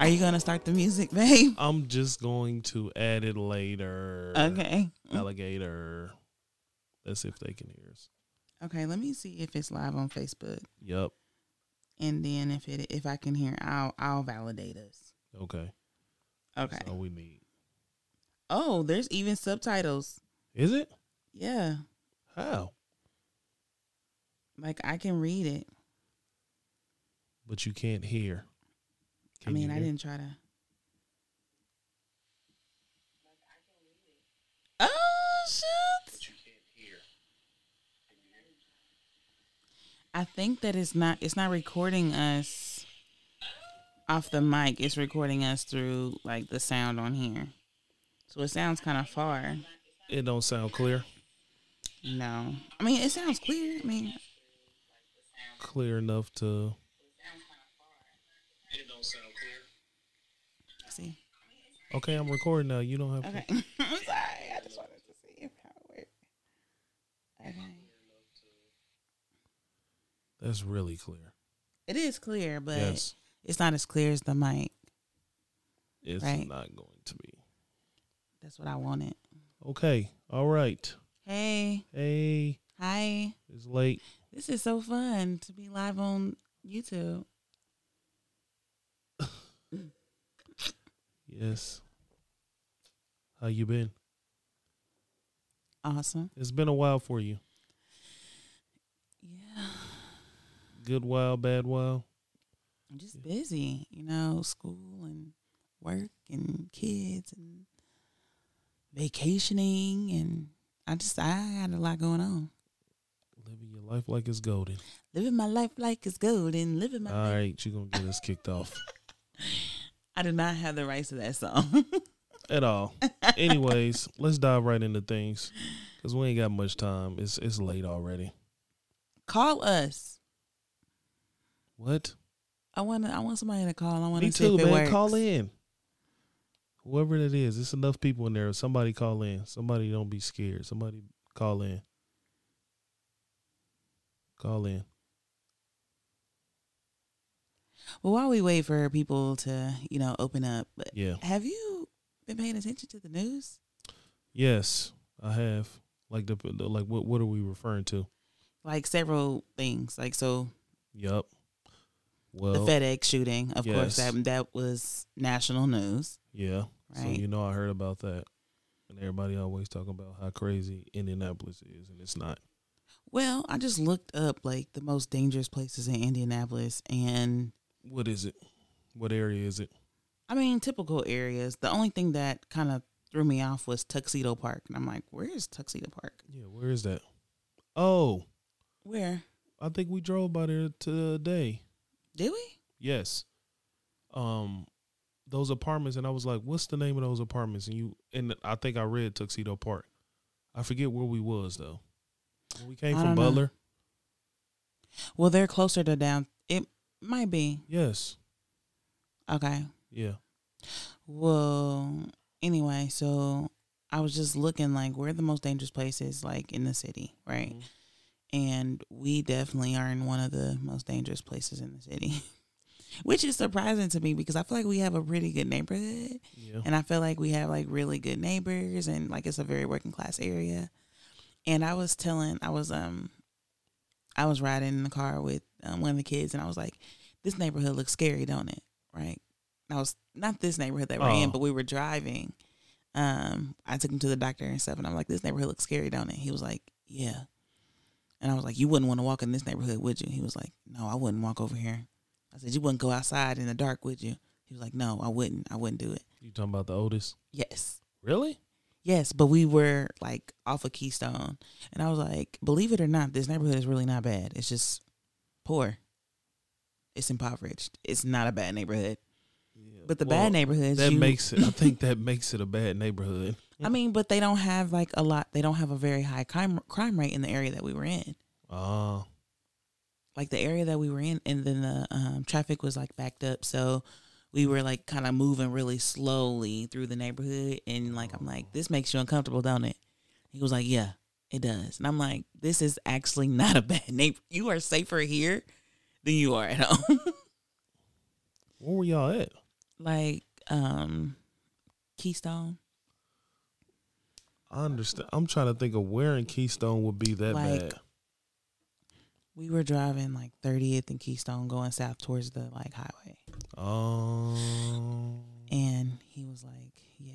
Are you gonna start the music, babe? I'm just going to add it later. Okay. Alligator. Let's see if they can hear us. Okay. Let me see if it's live on Facebook, Yep. and then if it if I can hear, I'll I'll validate us. Okay. Okay. That's all we need. Oh, there's even subtitles. Is it? Yeah, How? like I can read it. But you can't hear. I mean, I didn't try to. Oh shit! I think that it's not. It's not recording us off the mic. It's recording us through like the sound on here. So it sounds kind of far. It don't sound clear. No, I mean it sounds clear. I mean, Clear enough to. See. Okay, I'm recording now. You don't have Okay, to. I'm sorry. I just wanted to see if how it worked. Okay. That's really clear. It is clear, but yes, it's not as clear as the mic. it's right. not going to be. That's what I wanted. Okay. All right. Hey, Hey, hi. it's late. This is so fun to be live on YouTube. Yes. How you been? Awesome. It's been a while for you. Yeah. Good while, bad while. I'm just busy, you know, school and work and kids and vacationing and I just I had a lot going on. Living your life like it's golden. Living my life like it's golden. Living my All life. right, you're gonna get us kicked off I do not have the rights to that song. at all. Anyways, let's dive right into things because we ain't got much time. It's it's late already. Call us. What? I want I want somebody to call. I want to see too, if it man. works. Call in. Whoever it is, it's enough people in there. Somebody call in. Somebody don't be scared. Somebody call in. Call in. Well, while we wait for people to, you know, open up, but Yeah. have you been paying attention to the news? Yes, I have. Like the, the like what what are we referring to? Like several things. Like so, Yup. Well, the FedEx shooting, of course, that that was national news, yeah. Right? So you know I heard about that. And everybody always talking about how crazy Indianapolis is and it's not. well, I just looked up like the most dangerous places in Indianapolis, and What is it? What area is it? I mean typical areas. The only thing that kind of threw me off was Tuxedo Park, and I'm like, where is Tuxedo Park? Yeah, where is that? Oh, Where I think we drove by there today. did we? Yes. Um those apartments and I was like, what's the name of those apartments? And you and I think I read Tuxedo Park. I forget where we was though. When we came I from don't know. Butler. Well, they're closer to down. It might be Yes. okay. Yeah. Well, anyway, so I was just looking like where the most dangerous places like in the city, right? Mhm. And we definitely are in one of the most dangerous places in the city. Which is surprising to me because I feel like we have a pretty good neighborhood Yeah. and I feel like we have like really good neighbors and like it's a very working class area. And I was telling I was um I was riding in the car with um, one of the kids and I was like, This neighborhood looks scary, don't it? Right. I was not this neighborhood that we're in, Oh. but we were driving. Um, I took him to the doctor and stuff, and I'm like, "This neighborhood looks scary, don't it?" He was like, "Yeah," and I was like, "You wouldn't want to walk in this neighborhood, would you?" He was like, "No, I wouldn't walk over here." I said, "You wouldn't go outside in the dark, would you?" He was like, "No, I wouldn't. I wouldn't do it." You talking about the oldest? Yes, Really? Yes, but we were like off of Keystone, and I was like, "Believe it or not, this neighborhood is really not bad. It's just poor. It's impoverished. It's not a bad neighborhood." Yeah. But the Well, bad neighborhoods, that you- makes it I think that makes it a bad neighborhood. I mean, but they don't have like a lot. They don't have a very high crime crime rate in the area that we were in. Ah. Like the area that we were in, and then the um, traffic was like backed up, so we were like kind of moving really slowly through the neighborhood. And like I'm like, this makes you uncomfortable, don't it? He was like, yeah, it does. And I'm like, this is actually not a bad neighbor. You are safer here than you are at home. Where were y'all at? like um Keystone. I understand. I'm trying to think of where in Keystone would be that Like, bad. We were driving like 30th and Keystone going south towards the like highway. Oh. And he was like, Yeah,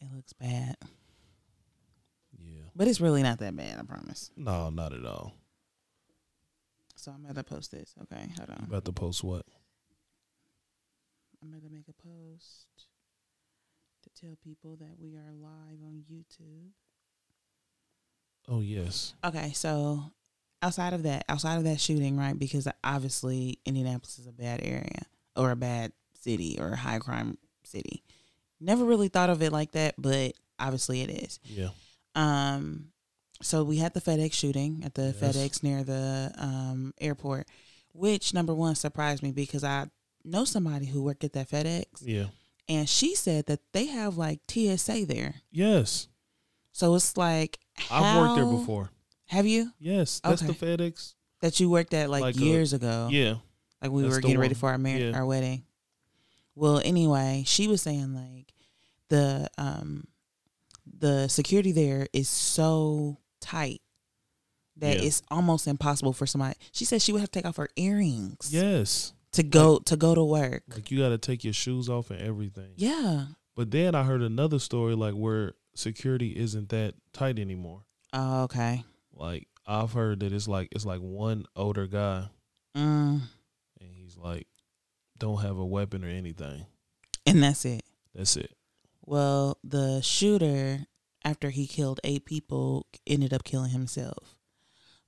it looks bad. yeah. But it's really not that bad, I promise. No, not at all. So I'm about to post this. Okay, hold You on. about to post what? I'm about to make a post to tell people that we are live on YouTube. Oh yes. Okay, so outside of that, outside of that shooting, right? Because obviously Indianapolis is a bad area or a bad city or a high crime city. Never really thought of it like that, but obviously it is. Yeah. Um, so we had the FedEx shooting at the Yes. FedEx near the um airport, which number one surprised me because I know somebody who worked at that FedEx, Yeah. and she said that they have like TSA there. Yes. So it's like I've worked there before. Have you? Yes. That's the Okay. FedEx. that you worked at like, Like a- years ago. Yeah. Like we were getting ready for our mar- Yeah. our wedding. Well, anyway, she was saying like the um the security there is so tight that Yeah. it's almost impossible for somebody. She said she would have to take off her earrings Yes. to go to go to work. Like you got to take your shoes off and everything. Yeah. But then I heard another story like where security isn't that tight anymore. Oh, okay. Like I've heard that it's like it's like one older guy Mm. and he's like don't have a weapon or anything. And that's it. That's it. Well, the shooter, after he killed eight people, ended up killing himself,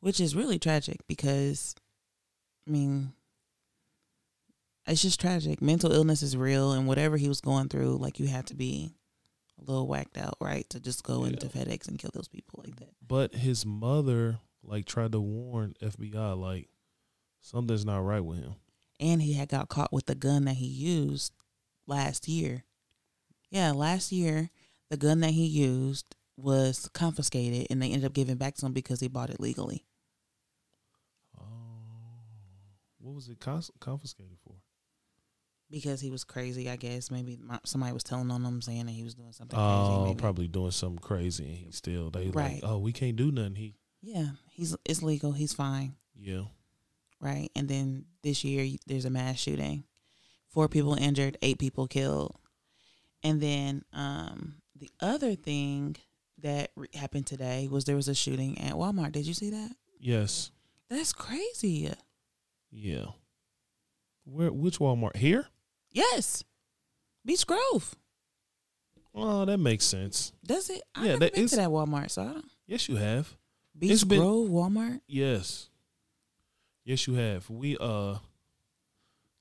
which is really tragic because, I mean, it's just tragic. Mental illness is real, and whatever he was going through, like, you had to be a little whacked out, right? To just go Yeah. into FedEx and kill those people like that. But his mother like tried to warn FBI like something's not right with him. And he had got caught with the gun that he used last year. Yeah, last year, the gun that he used was confiscated, and they ended up giving back to him because he bought it legally. Oh. What was it confiscated for? Because he was crazy. I guess maybe my, somebody was telling on him saying that he was doing something crazy. Oh, probably doing something crazy and he still they Right. like, "Oh, we can't do nothing." He Yeah, he's it's legal. He's fine, yeah. right? And then this year there's a mass shooting, four people injured, eight people killed, and then um the other thing that re- happened today was there was a shooting at Walmart. Did you see that? Yes. That's crazy. Yeah. Where which Walmart? Here? Yes, Beech Grove. Oh, that makes sense. Does it? I Yeah, never that been to that Walmart, so I don't. Yes, you have. Beech It's been- Grove Walmart. Yes. Yes, you have. We uh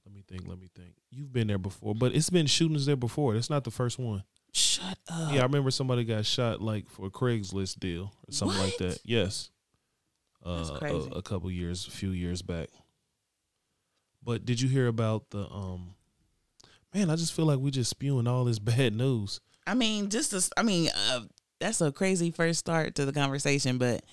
let me think, let me think. You've been there before, but it's been shootings there before. That's not the first one. Shut up. Yeah, I remember somebody got shot like for a Craigslist deal or something like that. Yes. That's Uh, a- A, couple years, a few years back. But did you hear about the um? Man, I just feel like we're just spewing all this bad news. I mean, just as I mean, uh, that's a crazy first start to the conversation, but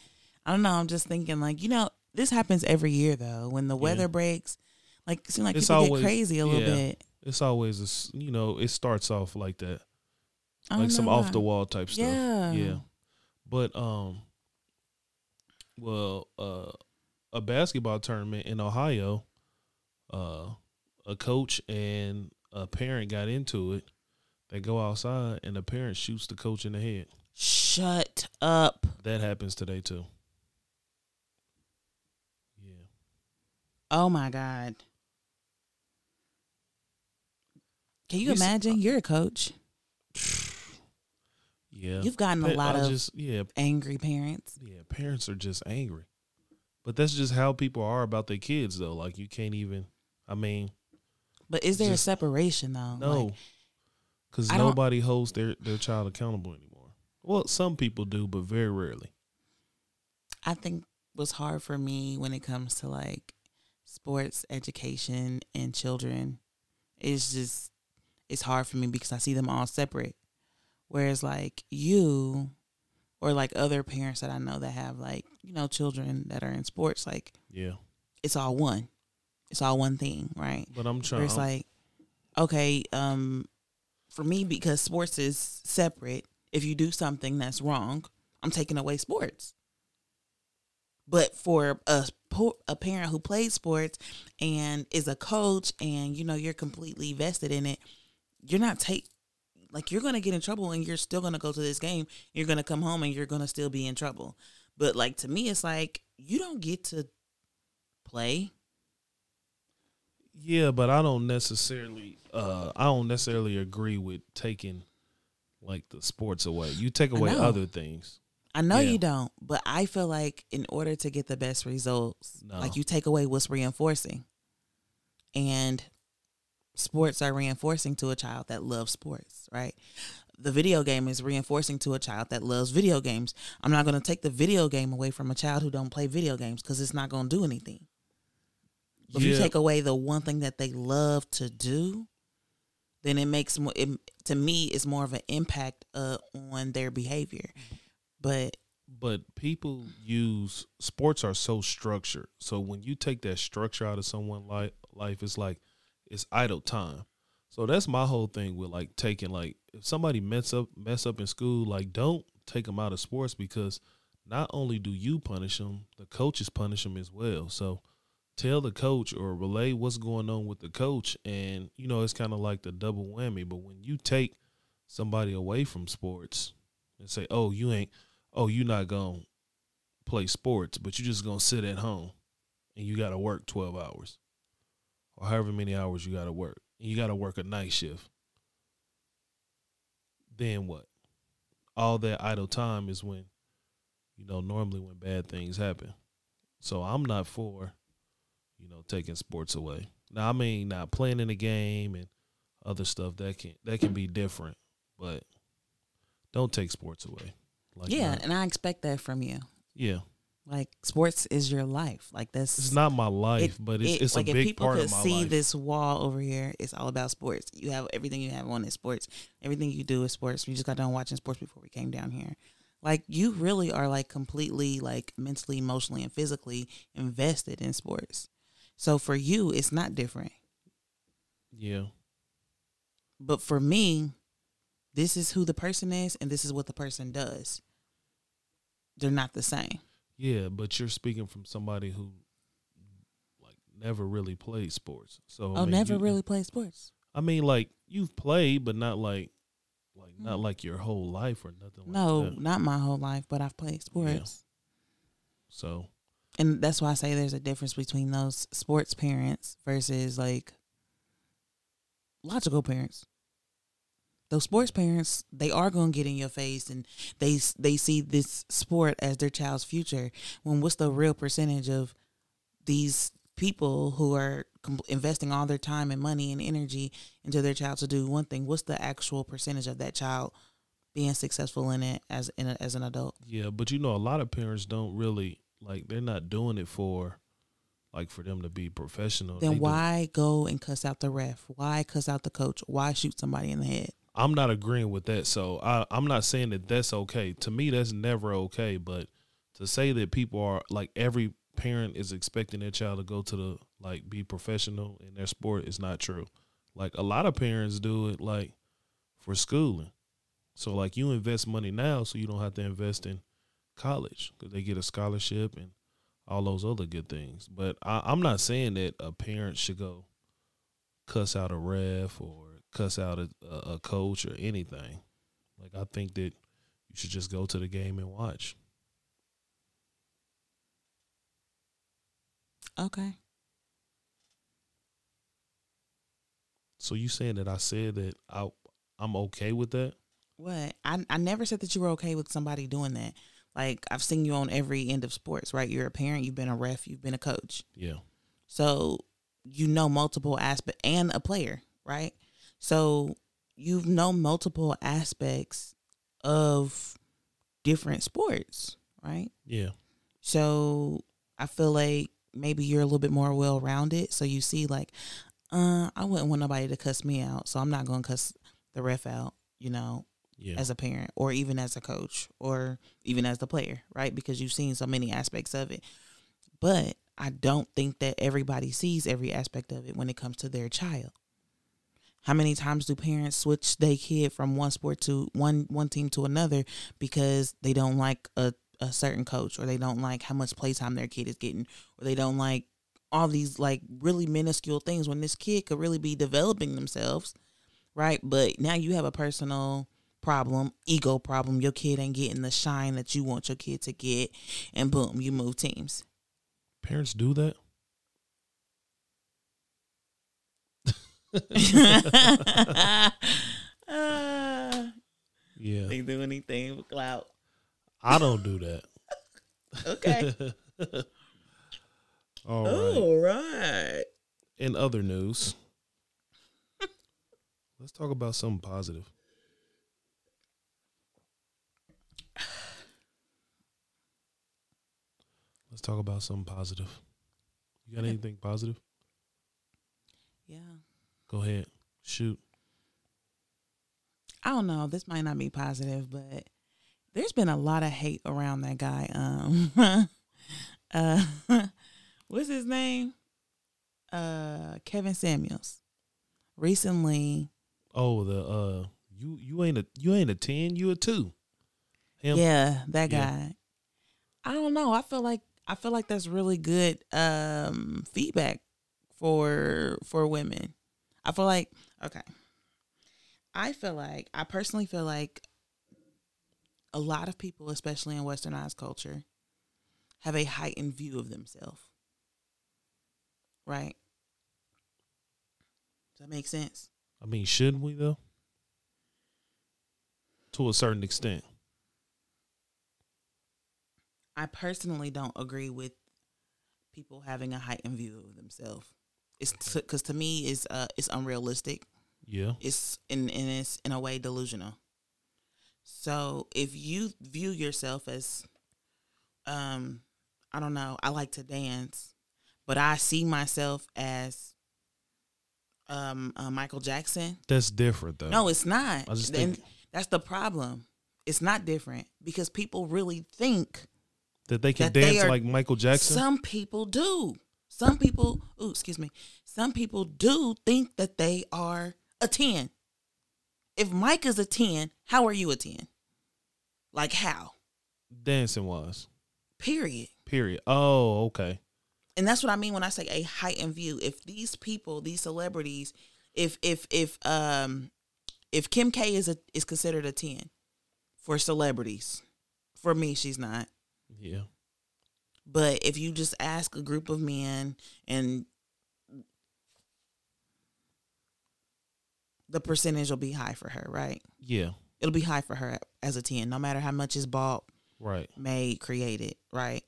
I don't know. I'm just thinking, like, you know, this happens every year though. When the weather Yeah. breaks, like, it seems like It's people always- get crazy a little bit. It's always a you know it starts off like that, like some off the wall type stuff. Yeah. yeah. But um, well, uh, a basketball tournament in Ohio, uh, a coach and a parent got into it. They go outside and the parent shoots the coach in the head. Shut up. That happens today too. Yeah. Oh my god. Can you s- uh, imagine? You're a coach. Yeah. You've gotten a lot I of just yeah, angry parents. yeah, parents are just angry. But that's just how people are about their kids though. Like you can't even I mean, But is there Just- a separation though? no. I don't- nobody holds their their child accountable anymore. Well, some people do, but very rarely. I think what's hard for me when it comes to like sports education and children is just it's hard for me because I see them all separate. Whereas like you or like other parents that I know that have like, you know, children that are in sports, like Yeah. it's all one. It's all one thing, right? But I'm Where trying it's like okay, um, for me because sports is separate. If you do something that's wrong, I'm taking away sports. But for a a parent who plays sports and is a coach, and you know you're completely vested in it, you're not take like you're gonna get in trouble, and you're still gonna go to this game. You're gonna come home, and you're gonna still be in trouble. But like to me, it's like you don't get to play. Yeah, but I don't necessarily uh I don't necessarily agree with taking like the sports away. You take away other things. I know yeah. you don't, but I feel like in order to get the best results, no. like you take away what's reinforcing. And sports are reinforcing to a child that loves sports, right? The video game is reinforcing to a child that loves video games. I'm not going to take the video game away from a child who don't play video games because it's not going to do anything. But yeah. if you take away the one thing that they love to do, then it makes more. It, to me, it's more of an impact uh, on their behavior. But but people use sports are so structured. So when you take that structure out of someone's life, life it's like it's idle time. So that's my whole thing with like taking like if somebody mess up mess up in school, like don't take them out of sports because not only do you punish them, the coaches punish them as well. So tell the coach or relay what's going on with the coach, and you know it's kind of like the double whammy. But when you take somebody away from sports and say, "Oh, you ain't," oh, you're not going to play sports, but you're just going to sit at home and you got to work 12 hours or however many hours you got to work. And you got to work a night shift. Then what? All that idle time is when, you know, normally when bad things happen. So I'm not for, you know, taking sports away. Now I mean not playing in the game and other stuff that can that can be different, but don't take sports away. Like yeah, and I expect that from you. Yeah. Like sports is your life. Like this. It's not my life, it, but it's, it, it's like a big part of my life. see this wall over here, it's all about sports. You have everything you have on is sports. Everything you do is sports. We just got done watching sports before we came down here. Like you really are like completely like mentally, emotionally, and physically invested in sports. So for you, it's not different. Yeah. But for me, this is who the person is and this is what the person does. They're not the same. Yeah, but you're speaking from somebody who like never really played sports. So Oh, I mean, never you, really played sports. I mean like you've played but not like like not mm-hmm. like your whole life or nothing no, like not my whole life, but I've played sports. Yeah. So and that's why I say there's a difference between those sports parents versus like logical parents. Those sports parents they are going to get in your face and they they see this sport as their child's future. When what's the real percentage of these people who are investing all their time and money and energy into their child to do one thing? What's the actual percentage of that child being successful in it as in a, as an adult? Yeah but you know a lot of parents don't really like they're not doing it for like for them to be professional then why go and cuss out the ref why cuss out the coach why shoot somebody in the head I'm not agreeing with that. So I, I'm not saying that that's okay. To me, that's never okay. But to say that people are like every parent is expecting their child to go to the like be professional in their sport is not true. Like a lot of parents do it like for schooling. So like you invest money now, so you don't have to invest in college because they get a scholarship and all those other good things. But I, I'm not saying that a parent should go cuss out a ref or cuss out a, a coach or anything. Like I think that you should just go to the game and watch. Okay. So you saying that I said that I I'm okay with that? What? I I never said that you were okay with somebody doing that. Like I've seen you on every end of sports, right? You're a parent, you've been a ref, you've been a coach. Yeah. So you know multiple aspects and a player, right? So you know multiple aspects of different sports, right? Yeah. So I feel like maybe you're a little bit more well rounded. So you see, like, uh, I wouldn't want nobody to cuss me out, so I'm not gonna cuss the ref out, you know, yeah. as a parent or even as a coach or even as the player, right? Because you've seen so many aspects of it. But I don't think that everybody sees every aspect of it when it comes to their child. How many times do parents switch their kid from one sport to one one team to another because they don't like a, a certain coach or they don't like how much playtime their kid is getting or they don't like all these like really minuscule things when this kid could really be developing themselves, right? But now you have a personal problem, ego problem. Your kid ain't getting the shine that you want your kid to get, and boom, you move teams. Parents do that. uh, Yeah, they do anything with clout. I don't do that. Okay. All right. All right. In other news, let's talk about something positive. Let's talk about something positive. You got anything positive? Yeah. Go ahead. Shoot. I don't know. This might not be positive, but there's been a lot of hate around that guy. Um, uh, what's his name? Uh, Kevin Samuels. Recently, Oh, the uh you you ain't a you ain't a 10, you a 2. Him yeah, that Yeah. guy. I don't know. I feel like I feel like that's really good um feedback for for women. I feel like okay. I feel like I personally feel like a lot of people, especially in westernized culture, have a heightened view of themselves. Right? Does that make sense? I mean, shouldn't we though? To a certain extent. I personally don't agree with people having a heightened view of themselves. It's because to me, it's uh, it's unrealistic. Yeah. It's in and it's in a way delusional. So if you view yourself as, um, I don't know, I like to dance, but I see myself as, um, uh, Michael Jackson. That's different though. No, it's not. I just and think that's the problem. It's not different because people really think that they can that they dance are- like Michael Jackson. Some people do. Some people, ooh, excuse me. Some people do think that they are a 10. If Mike is a 10, how are you a 10? Like how? dancing wise. Period. Period. Oh, okay. And that's what I mean when I say a heightened view. If these people, these celebrities, if if if um if Kim K is a is considered a 10 for celebrities. For me, she's not. Yeah. But if you just ask a group of men and the percentage will be high for her, right? Yeah. It'll be high for her as a 10, no matter how much is bought, Right. made, created, right?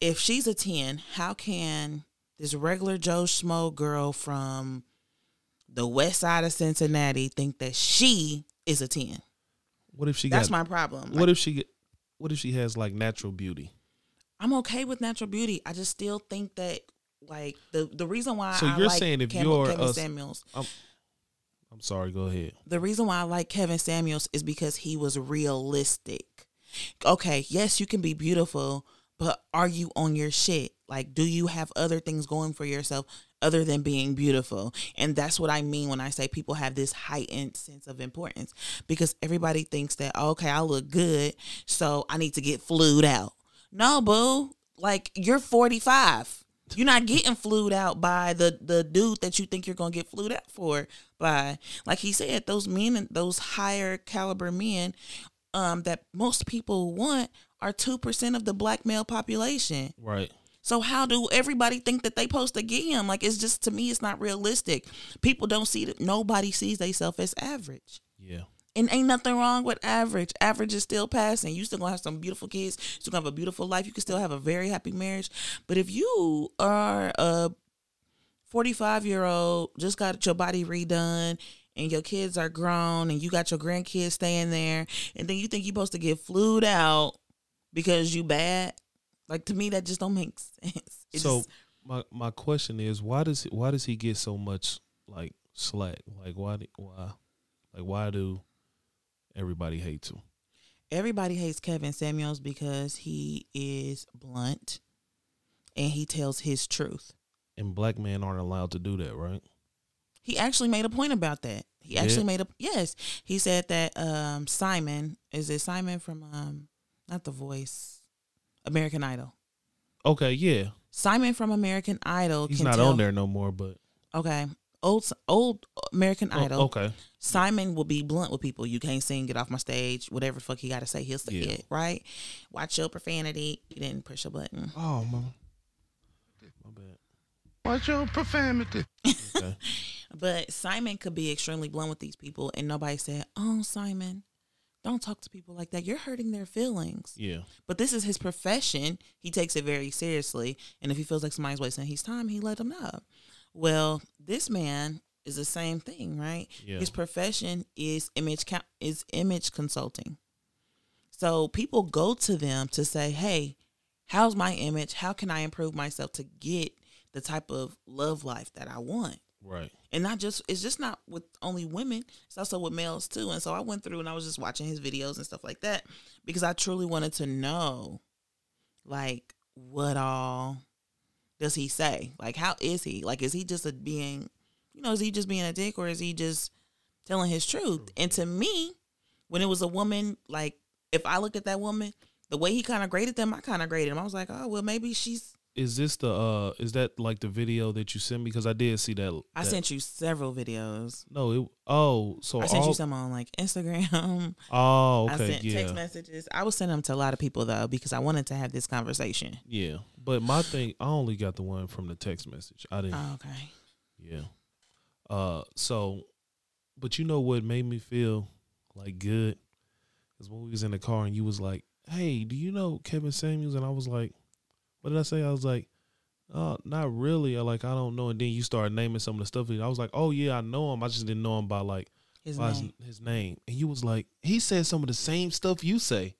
If she's a 10, how can this regular Joe Schmo girl from the west side of Cincinnati think that she is a 10? What if she That's got my problem. What if she what if she has like natural beauty? I'm okay with natural beauty. I just still think that like the the reason why So I you're like saying if Kevin, you're Kevin a- Samuels, I'm sorry, go ahead. the reason why I like Kevin Samuels is because he was realistic. Okay, yes, you can be beautiful, but are you on your shit? Like, do you have other things going for yourself other than being beautiful? And that's what I mean when I say people have this heightened sense of importance because everybody thinks that, okay, I look good, so I need to get flued out. No, boo. Like, you're 45. You're not getting flued out by the the dude that you think you're gonna get flued out for by. Like he said, those men, those higher caliber men, um, that most people want are two percent of the black male population. Right. So how do everybody think that they post to get him? Like it's just to me, it's not realistic. People don't see that. Nobody sees themselves as average. Yeah. And ain't nothing wrong with average. Average is still passing. You still gonna have some beautiful kids. You still gonna have a beautiful life. You can still have a very happy marriage. But if you are a 45 year old, just got your body redone, and your kids are grown, and you got your grandkids staying there, and then you think you're supposed to get flued out because you bad, like to me that just don't make sense. It so just- my my question is why does why does he get so much like slack? Like why do- why like why do everybody hate him? everybody hates Kevin Samuels because he is blunt and he tells his truth. And black men aren't allowed to do that, right? He actually made a point about that. He actually Yeah. made a yes. He said that um Simon is it Simon from um not The Voice, American Idol. Okay, yeah. Simon from American Idol. He's can not tell, on there no more, but Okay, old old American oh, Idol. okay. Simon will be blunt with people. You can't sing, get off my stage, whatever fuck he got to say, he'll say Yeah. it, right? Watch your profanity. You didn't push a button. Oh, mama. My bad. What's your profanity? Okay. But Simon could be extremely blunt with these people, and nobody said, "Oh, Simon, don't talk to people like that. You're hurting their feelings." yeah. But this is his profession. He takes it very seriously, and if he feels like somebody's wasting his time, he let them know. Well, this man is the same thing, right? Yeah. His profession is image co- is image consulting. So people go to them to say, "Hey, how's my image? How can I improve myself to get the type of love life that I want?" Right. and not just it's just not with only women. It's also with males too. And so i went through and i was just watching his videos and stuff like that because i truly wanted to know like what all does he say? Like how is he? Like is he just a being you know is he just being a dick or is he just telling his truth? And to me when it was a woman like if i look at that woman the way he kind of graded them i kind of graded him. I was like oh well maybe she's Is this the uh is that like the video that you sent me because I did see that i that- sent you several videos No, it oh, so I sent all, you some on like Instagram. Oh, I okay. sent Yeah. text messages. I was sending them to a lot of people though because I wanted to have this conversation. Yeah. But my thing I only got the one from the text message. I didn't Oh, okay. Yeah. Uh so but you know what made me feel like good is when we was in the car and you was like, Hey, do you know Kevin Samuels? And I was like, What did I say? I was like, uh, not really. Or like I don't know. And then you started naming some of the stuff. I was like, Oh yeah, I know him. I just didn't know him by like His by name. his name. And you was like, he said some of the same stuff you say.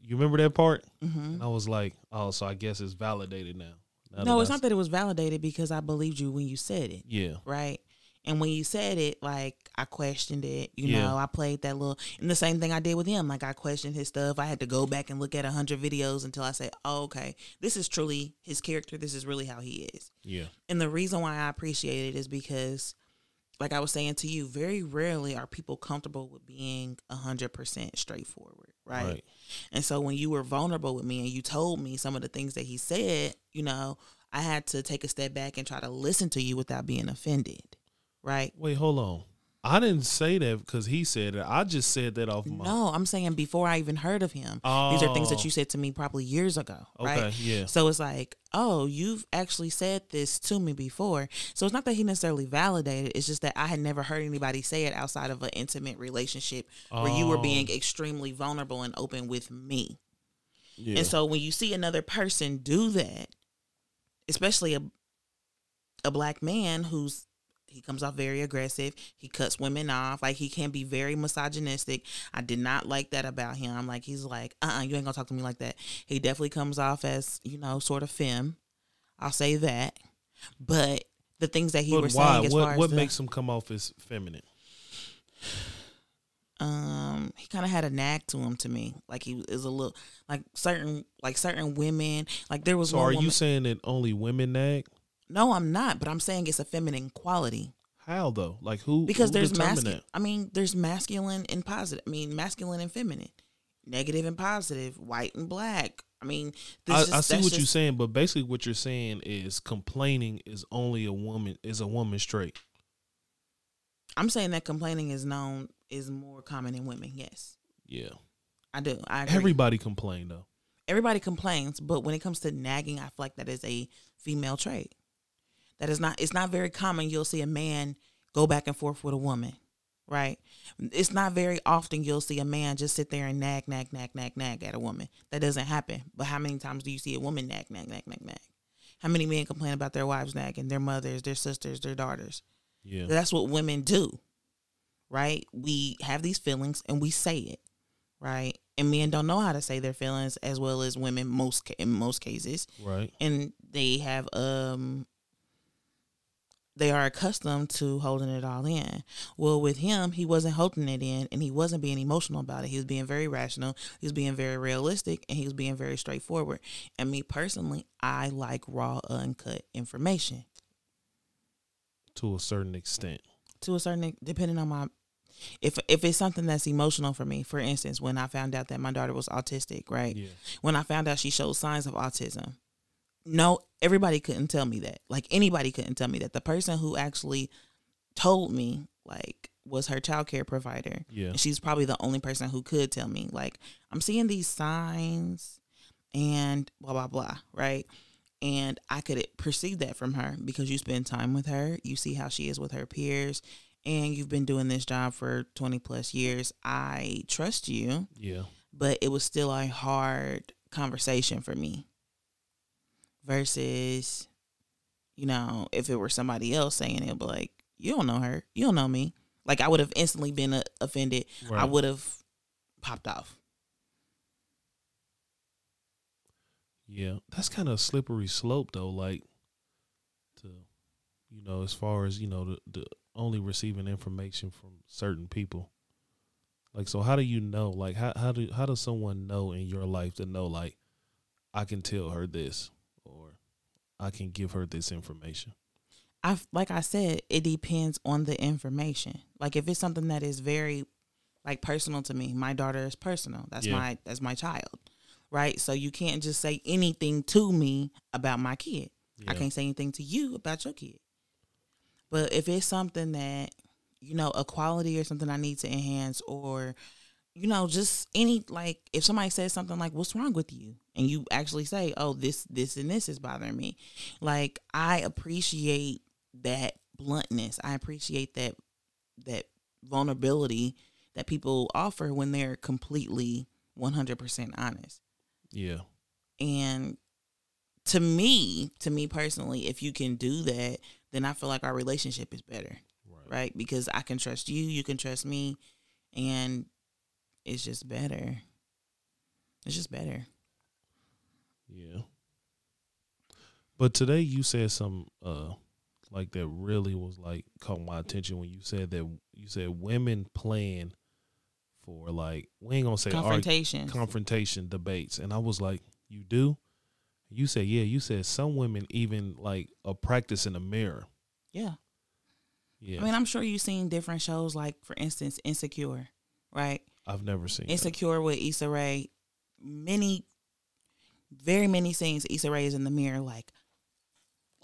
You remember that part? hmm And I was like, Oh, so I guess it's validated now. Now No, it's I not that it was validated because I believed you when you said it, Yeah. right? And when you said it, like I questioned it. You Yeah. know, I played that little, and the same thing I did with him. Like I questioned his stuff. I had to go back and look at a hundred videos until I said, "Oh, okay, this is truly his character. This is really how he is." Yeah. And the reason why I appreciate it is because, like I was saying to you, very rarely are people comfortable with being a 100% straightforward, right? Right. And so when you were vulnerable with me and you told me some of the things that he said, you know, I had to take a step back and try to listen to you without being offended, right? Wait, hold on. I didn't say that because he said it. I just said that off my. No, I'm saying before I even heard of him. These are things Oh. that you said to me probably years ago, right? Okay. Yeah. So it's like, oh, you've actually said this to me before. So it's not that he necessarily validated. It's just that I had never heard anybody say it outside of an intimate relationship where you were Oh. being extremely vulnerable and open with me. Yeah. And so when you see another person do that, especially a a black man who's he comes off very aggressive. He cuts women off. Like he can be very misogynistic. I did not like that about him. I'm like he's like, uh, uh you ain't gonna talk to me like that. He definitely comes off as you know, sort of femme. I'll say that. But the things that he but was why? saying as What far what as the- makes him come off as feminine? um he kind of had a nag to him to me like he is a little like certain like certain women like there was So are woman, you saying that only women nag? No i'm not but i'm saying it's a feminine quality How though? Like who? because who there's masculine i mean there's masculine and positive i mean masculine and feminine negative and positive white and black i mean this I, just, I see what you're saying, but basically what you're saying is complaining is only a woman is a woman straight. i'm saying that complaining is known is more common in women yes Yeah. i do i agree. Everybody complain though. everybody complains, but when it comes to nagging, I feel like that is a female trait. That is not it's not very common you'll see a man go back and forth with a woman, right? It's not very often you'll see a man just sit there and nag, nag, nag, nag, nag at a woman. That doesn't happen. But how many times do you see a woman nag, nag, nag, nag, nag? How many men complain about their wives nagging, their mothers, their sisters, their daughters? Yeah. That's what women do, right? We have these feelings and we say it, right? And men don't know how to say their feelings as well as women most in most cases, Right. and they have um they are accustomed to holding it all in. Well, with him, he wasn't holding it in, and he wasn't being emotional about it. He was being very rational. He was being very realistic, and he was being very straightforward. And me personally, I like raw, uncut information. to a certain extent. to a certain depending on my if if it's something that's emotional for me for instance when i found out that my daughter was autistic right Yeah. when i found out she showed signs of autism no everybody couldn't tell me that. Like anybody couldn't tell me that. The person who actually told me like was her child care provider. Yeah. and she's probably the only person who could tell me like i'm seeing these signs and blah blah blah right? And i could perceive that from her because you spend time with her. You see how she is with her peers and you've been doing this job for 20 plus years. I trust you. Yeah. but it was still a hard conversation for me versus you know if it were somebody else saying it but like you don't know her you don't know me like i would have instantly been uh, offended i would have popped off Yeah, that's kind of a slippery slope though. Like to, you know, as far as you know, the, the only receiving information from certain people. Like, so how do you know? Like, how how do how does someone know in your life to know? Like, I can tell her this, or I can give her this information. I like I said, it depends on the information. Like if it's something that is very like personal to me, my daughter is personal. That's Yeah. my that's my child. Right? So you can't just say anything to me about my kid. I can't say anything to you about your kid. But if it's something that, you know, a quality or something I need to enhance or you know, just any like if somebody says something like, What's wrong with you? And you actually say, Oh, this, this, and this is bothering me. Like I appreciate that bluntness. I appreciate that that vulnerability that people offer when they're completely one hundred percent honest. Yeah, And to me, to me personally, if you can do that, then I feel like our relationship is better, right. right? Because I can trust you, you can trust me, and it's just better. It's just better. Yeah. But today you said some uh like that really was like caught my attention when you said that you said women plan for like we ain't gonna say Confrontation. confrontation debates and I was like, You do? You said yeah, you said some women even like a practice in the mirror. yeah. Yeah. I mean, I'm sure you've seen different shows, like for instance, Insecure, right? I've never seen that. Insecure with Issa Rae. Many, very many scenes. Issa Rae is in the mirror, like,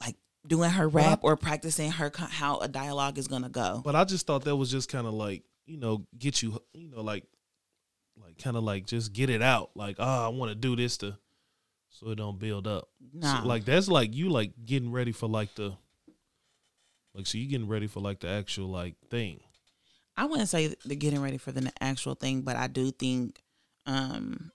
like doing her But I- rap or practicing her how a dialogue is gonna go. But I just thought that was just kind of like, you know, get you, you know, like, like kind of like just get it out. Like, oh, I want to do this to, so it don't build up. So, Nah, like that's like you like getting ready for like the, like so you getting ready for like the actual like thing. I wouldn't say they're getting ready for the actual thing, but I do think, um,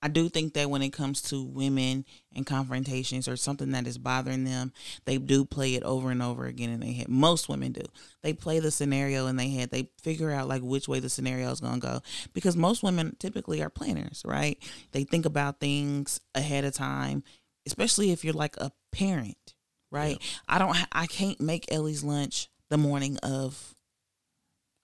I do think that when it comes to women and confrontations or something that is bothering them, they do play it over and over again in their head. Most women do. They play the scenario in their head. They figure out like which way the scenario is going to go because most women typically are planners, right? They think about things ahead of time, especially if you're like a parent, right? I don't. I can't make Ellie's lunch the morning of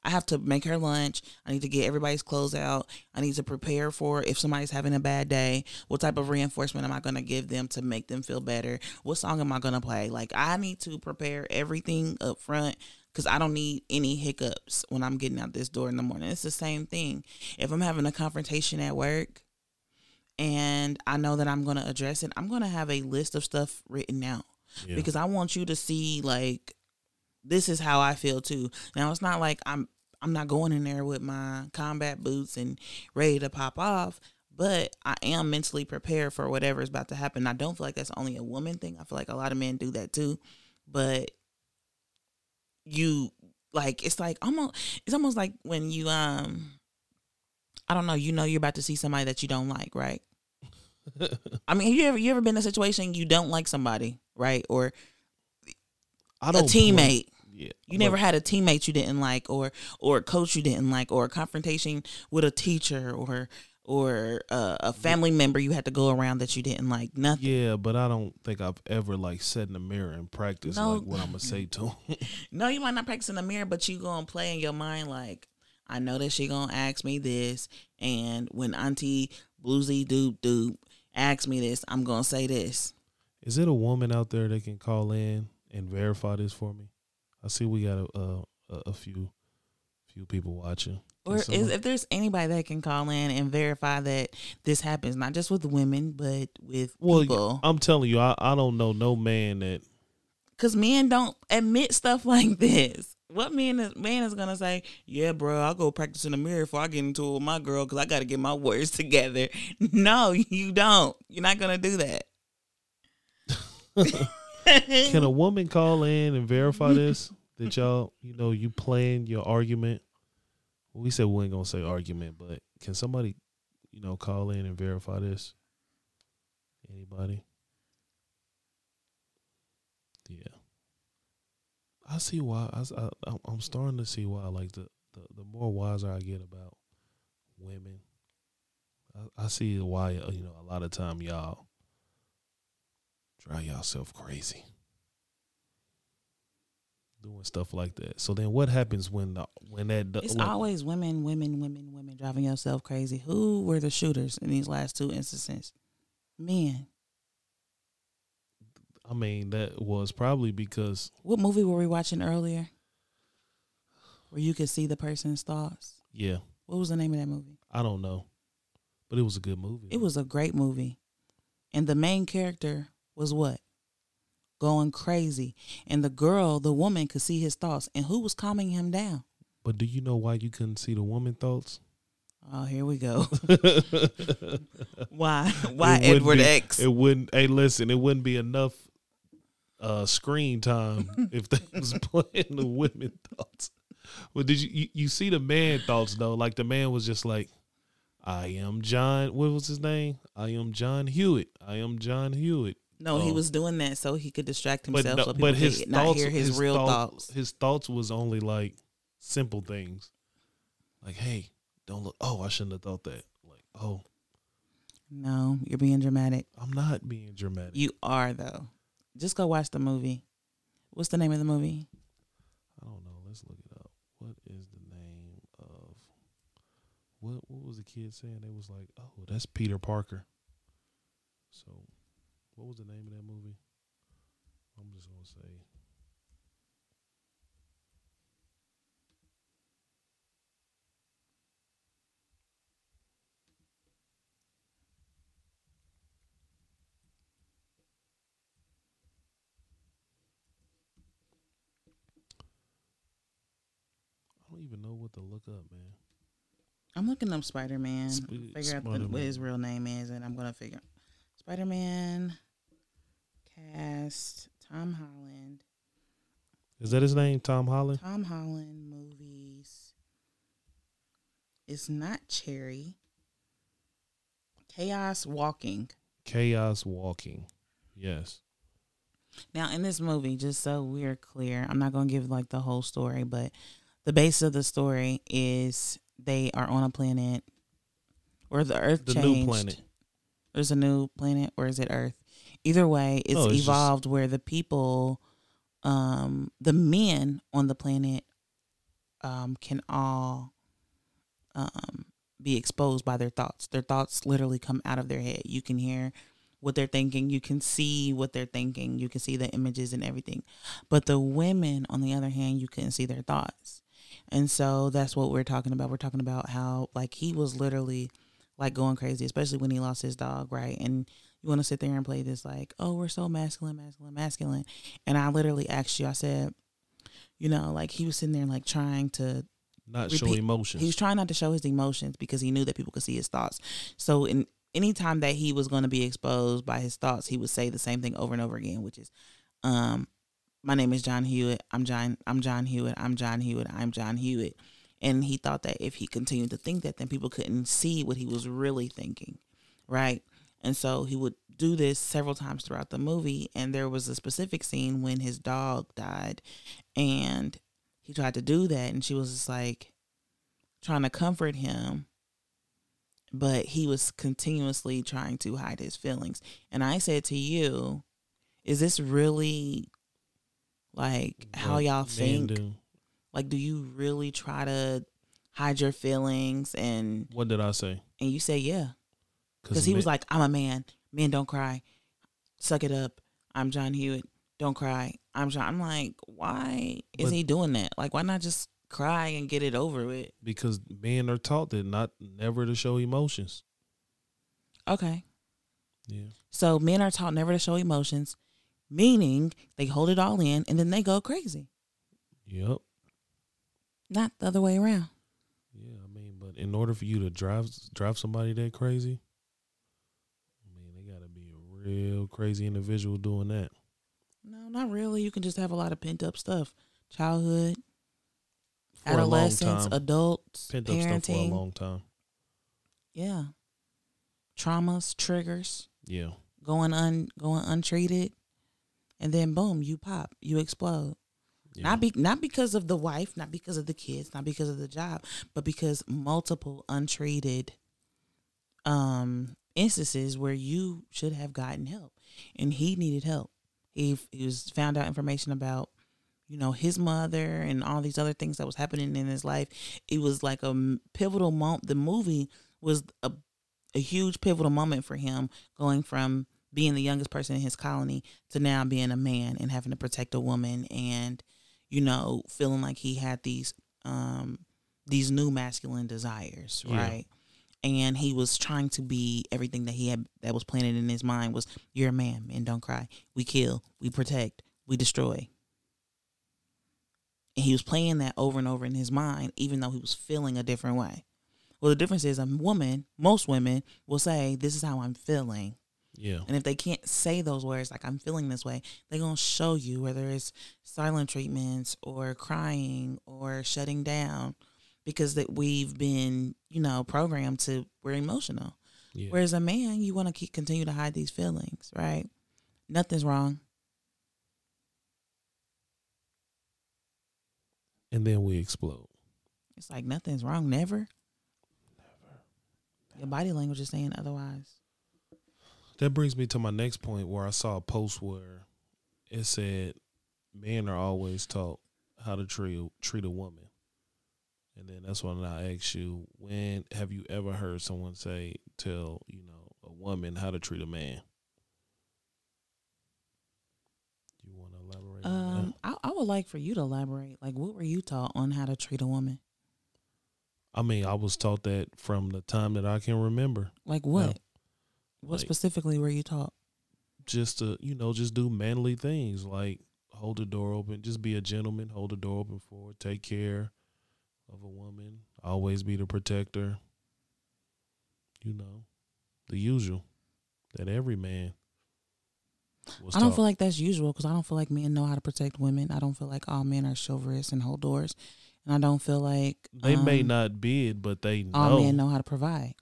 I have to make her lunch. I need to get everybody's clothes out. I need to prepare for if somebody's having a bad day. What type of reinforcement am I going to give them to make them feel better? What song am I going to play? Like I need to prepare everything up front because I don't need any hiccups when I'm getting out this door in the morning. It's the same thing. If I'm having a confrontation at work and I know that I'm going to address it, I'm going to have a list of stuff written out Yeah. because I want you to see like this is how I feel too. Now it's not like I'm I'm not going in there with my combat boots and ready to pop off, but I am mentally prepared for whatever is about to happen. I don't feel like that's only a woman thing. I feel like a lot of men do that too. But you like it's like almost it's almost like when you um I don't know, you know you're about to see somebody that you don't like, right? I mean, you ever you ever been in a situation you don't like somebody, right? Or I a don't teammate. blame- yeah. You never had a teammate you didn't like, or or a coach you didn't like, or a confrontation with a teacher, or or uh, a family member you had to go around that you didn't like. Nothing. Yeah, but I don't think I've ever like sat in the mirror and practiced No. like what I'm gonna say to him. No, you might not practice in the mirror, but you gonna play in your mind like, I know that she gonna ask me this, and when Auntie Bluesy Doop Doop asks me this, I'm gonna say this. Is it a woman out there that can call in and verify this for me? I see we got a a, a- few few people watching. Or is, if there's anybody that can call in and verify that this happens, not just with women, but with well, people. I'm telling you, I, I don't know no man that Because men don't admit stuff like this. What man is man is gonna say? Yeah, bro, I'll go practice in the mirror before I get into it with my girl because I got to get my words together. No, you don't. You're not gonna do that. Can a woman call in and verify this? That y'all, you know, you playing your argument. We said we ain't gonna say argument, but can somebody, you know, call in and verify this? Anybody? Yeah, I see why. I, I I'm- I'm starting to see why. Like the the, the more wiser I get about women, I, I see why. uh, You know, a lot of time y'all drive yourself crazy doing stuff like that. So then, what happens when the when that It's when- always women, women, women, women driving yourself crazy. Who were the shooters in these last two instances? Men. I mean, that was probably because What movie were we watching earlier? Where you could see the person's thoughts. yeah, What was the name of that movie? I don't know, but it was a good movie. It was a great movie. And the main character was what? Going crazy. And the girl, the woman, could see his thoughts. And who was calming him down? But do you know why you couldn't see the woman thoughts? Oh, here we go. Why? Why Edward be- X? It wouldn't. Hey, listen, it wouldn't be enough uh screen time if they was playing the women thoughts. Well, did you, you you see the man thoughts though? Like the man was just like, "I am John." What was his name? I am John Hewitt. I am John Hewitt. No, he Oh. was doing that so he could distract himself no, so but his could not thoughts, hear his, real thought- thoughts. His thoughts was only like simple things, like, "Hey, don't look." Oh, I shouldn't have thought that. Like, oh, No, you're being dramatic. I'm not being dramatic. You are though. Just go watch the movie. What's the name of the movie? I don't know. Let's look it up. What is the name of what? What was the kid saying? It was like, "Oh, that's Peter Parker." So, what was the name of that movie? I'm just gonna say. I don't even know what to look up, man. I'm looking up Spider Man. Sp- Figure out the, Spider-Man. what his real name is, and I'm gonna figure Spider Man cast Tom Holland. Is that his name? Tom Holland. Tom Holland movies. It's not Cherry. Chaos Walking. Chaos Walking. Yes. Now, in this movie, just so we're clear, I'm not going to give like the whole story, but the base of the story is they are on a planet or the Earth The changed. new planet. There's a new planet, or is it Earth? Either way, it's, No, it's just- evolved where the people, um, the men on the planet, um, can all, um, be exposed by their thoughts. Their thoughts literally come out of their head. You can hear what they're thinking. You can see what they're thinking. You can see the images and everything. But the women, on the other hand, you couldn't see their thoughts. And so that's what we're talking about. We're talking about how like he was literally like going crazy, especially when he lost his dog, right? And you want to sit there and play this like, oh, we're so masculine, masculine, masculine. And I literally asked you, I said, you know, like he was sitting there like trying to Not show emotions. he was trying not to show his emotions because he knew that people could see his thoughts. So in any time that he was going to be exposed by his thoughts, he would say the same thing over and over again, which is, um, my name is John Hewitt. I'm John. I'm John Hewitt. I'm John Hewitt. I'm John Hewitt. And he thought that if he continued to think that, then people couldn't see what he was really thinking, right? And so he would do this several times throughout the movie. And there was a specific scene when his dog died, and he tried to do that, and she was just like trying to comfort him, but he was continuously trying to hide his feelings. And I said to you, is this really like how y'all think? do. Like, do you really try to hide your feelings? And What did I say? and you say yeah, because he was like, I'm a man. Men don't cry. Suck it up. I'm John Hewitt. Don't cry. I'm John." I'm like, why is But- he doing that? Like, why not just cry and get it over with? because men are taught that not never to show emotions. Okay. Yeah. So men are taught never to show emotions, meaning they hold it all in and then they go crazy. Yep. Not the other way around. Yeah, I mean, but in order for you to drive drive somebody that crazy, I mean, they got to be a real crazy individual doing that. No, not really. You can just have a lot of pent up stuff. Childhood, For adolescence, adults, Pent up stuff for a long time. Yeah. Traumas, triggers, Yeah. going un going untreated, and then boom, you pop, you explode. yeah. Not be not because of the wife, not because of the kids, not because of the job, but because multiple untreated um instances where you should have gotten help and he needed help. He he was found out information about you know his mother and all these other things that was happening in his life. It was like a pivotal moment. The movie was a a huge pivotal moment for him going from being the youngest person in his colony to now being a man and having to protect a woman and you know feeling like he had these um these new masculine desires Yeah. And he was trying to be everything that he had that was planted in his mind was you're a man and don't cry. We kill we protect we destroy. And he was playing that over and over in his mind even though he was feeling a different way. Well the difference is a woman most women will say this is how i'm feeling. Yeah. and if they can't say those words, like I'm feeling this way, they're gonna show you whether it's silent treatments or crying or shutting down, because that we've been, you know, programmed to we're emotional. Yeah. Whereas a man, you want to keep continue to hide these feelings, right? Nothing's wrong. and then we explode. It's like nothing's wrong. Never. Never. Your body language is saying otherwise. That brings me to my next point where I saw a post where it said men are always taught how to treat treat a woman. And then that's when I ask you, when have you ever heard someone say tell, you know, a woman how to treat a man? Do you want to elaborate on Um, I, I would like for you to elaborate. Like, what were you taught on how to treat a woman? I mean, I was taught that from the time that I can remember. Like what? Yeah. What Like- specifically were you taught? just to you know just do manly things like hold the door open just be a gentleman hold the door open for her, take care of a woman always be the protector you know the usual that every man was I don't taught. feel like that's usual because I don't feel like men know how to protect women. I don't feel like all men are chivalrous and hold doors, and I don't feel like they may um, not be it but they all know men know how to provide.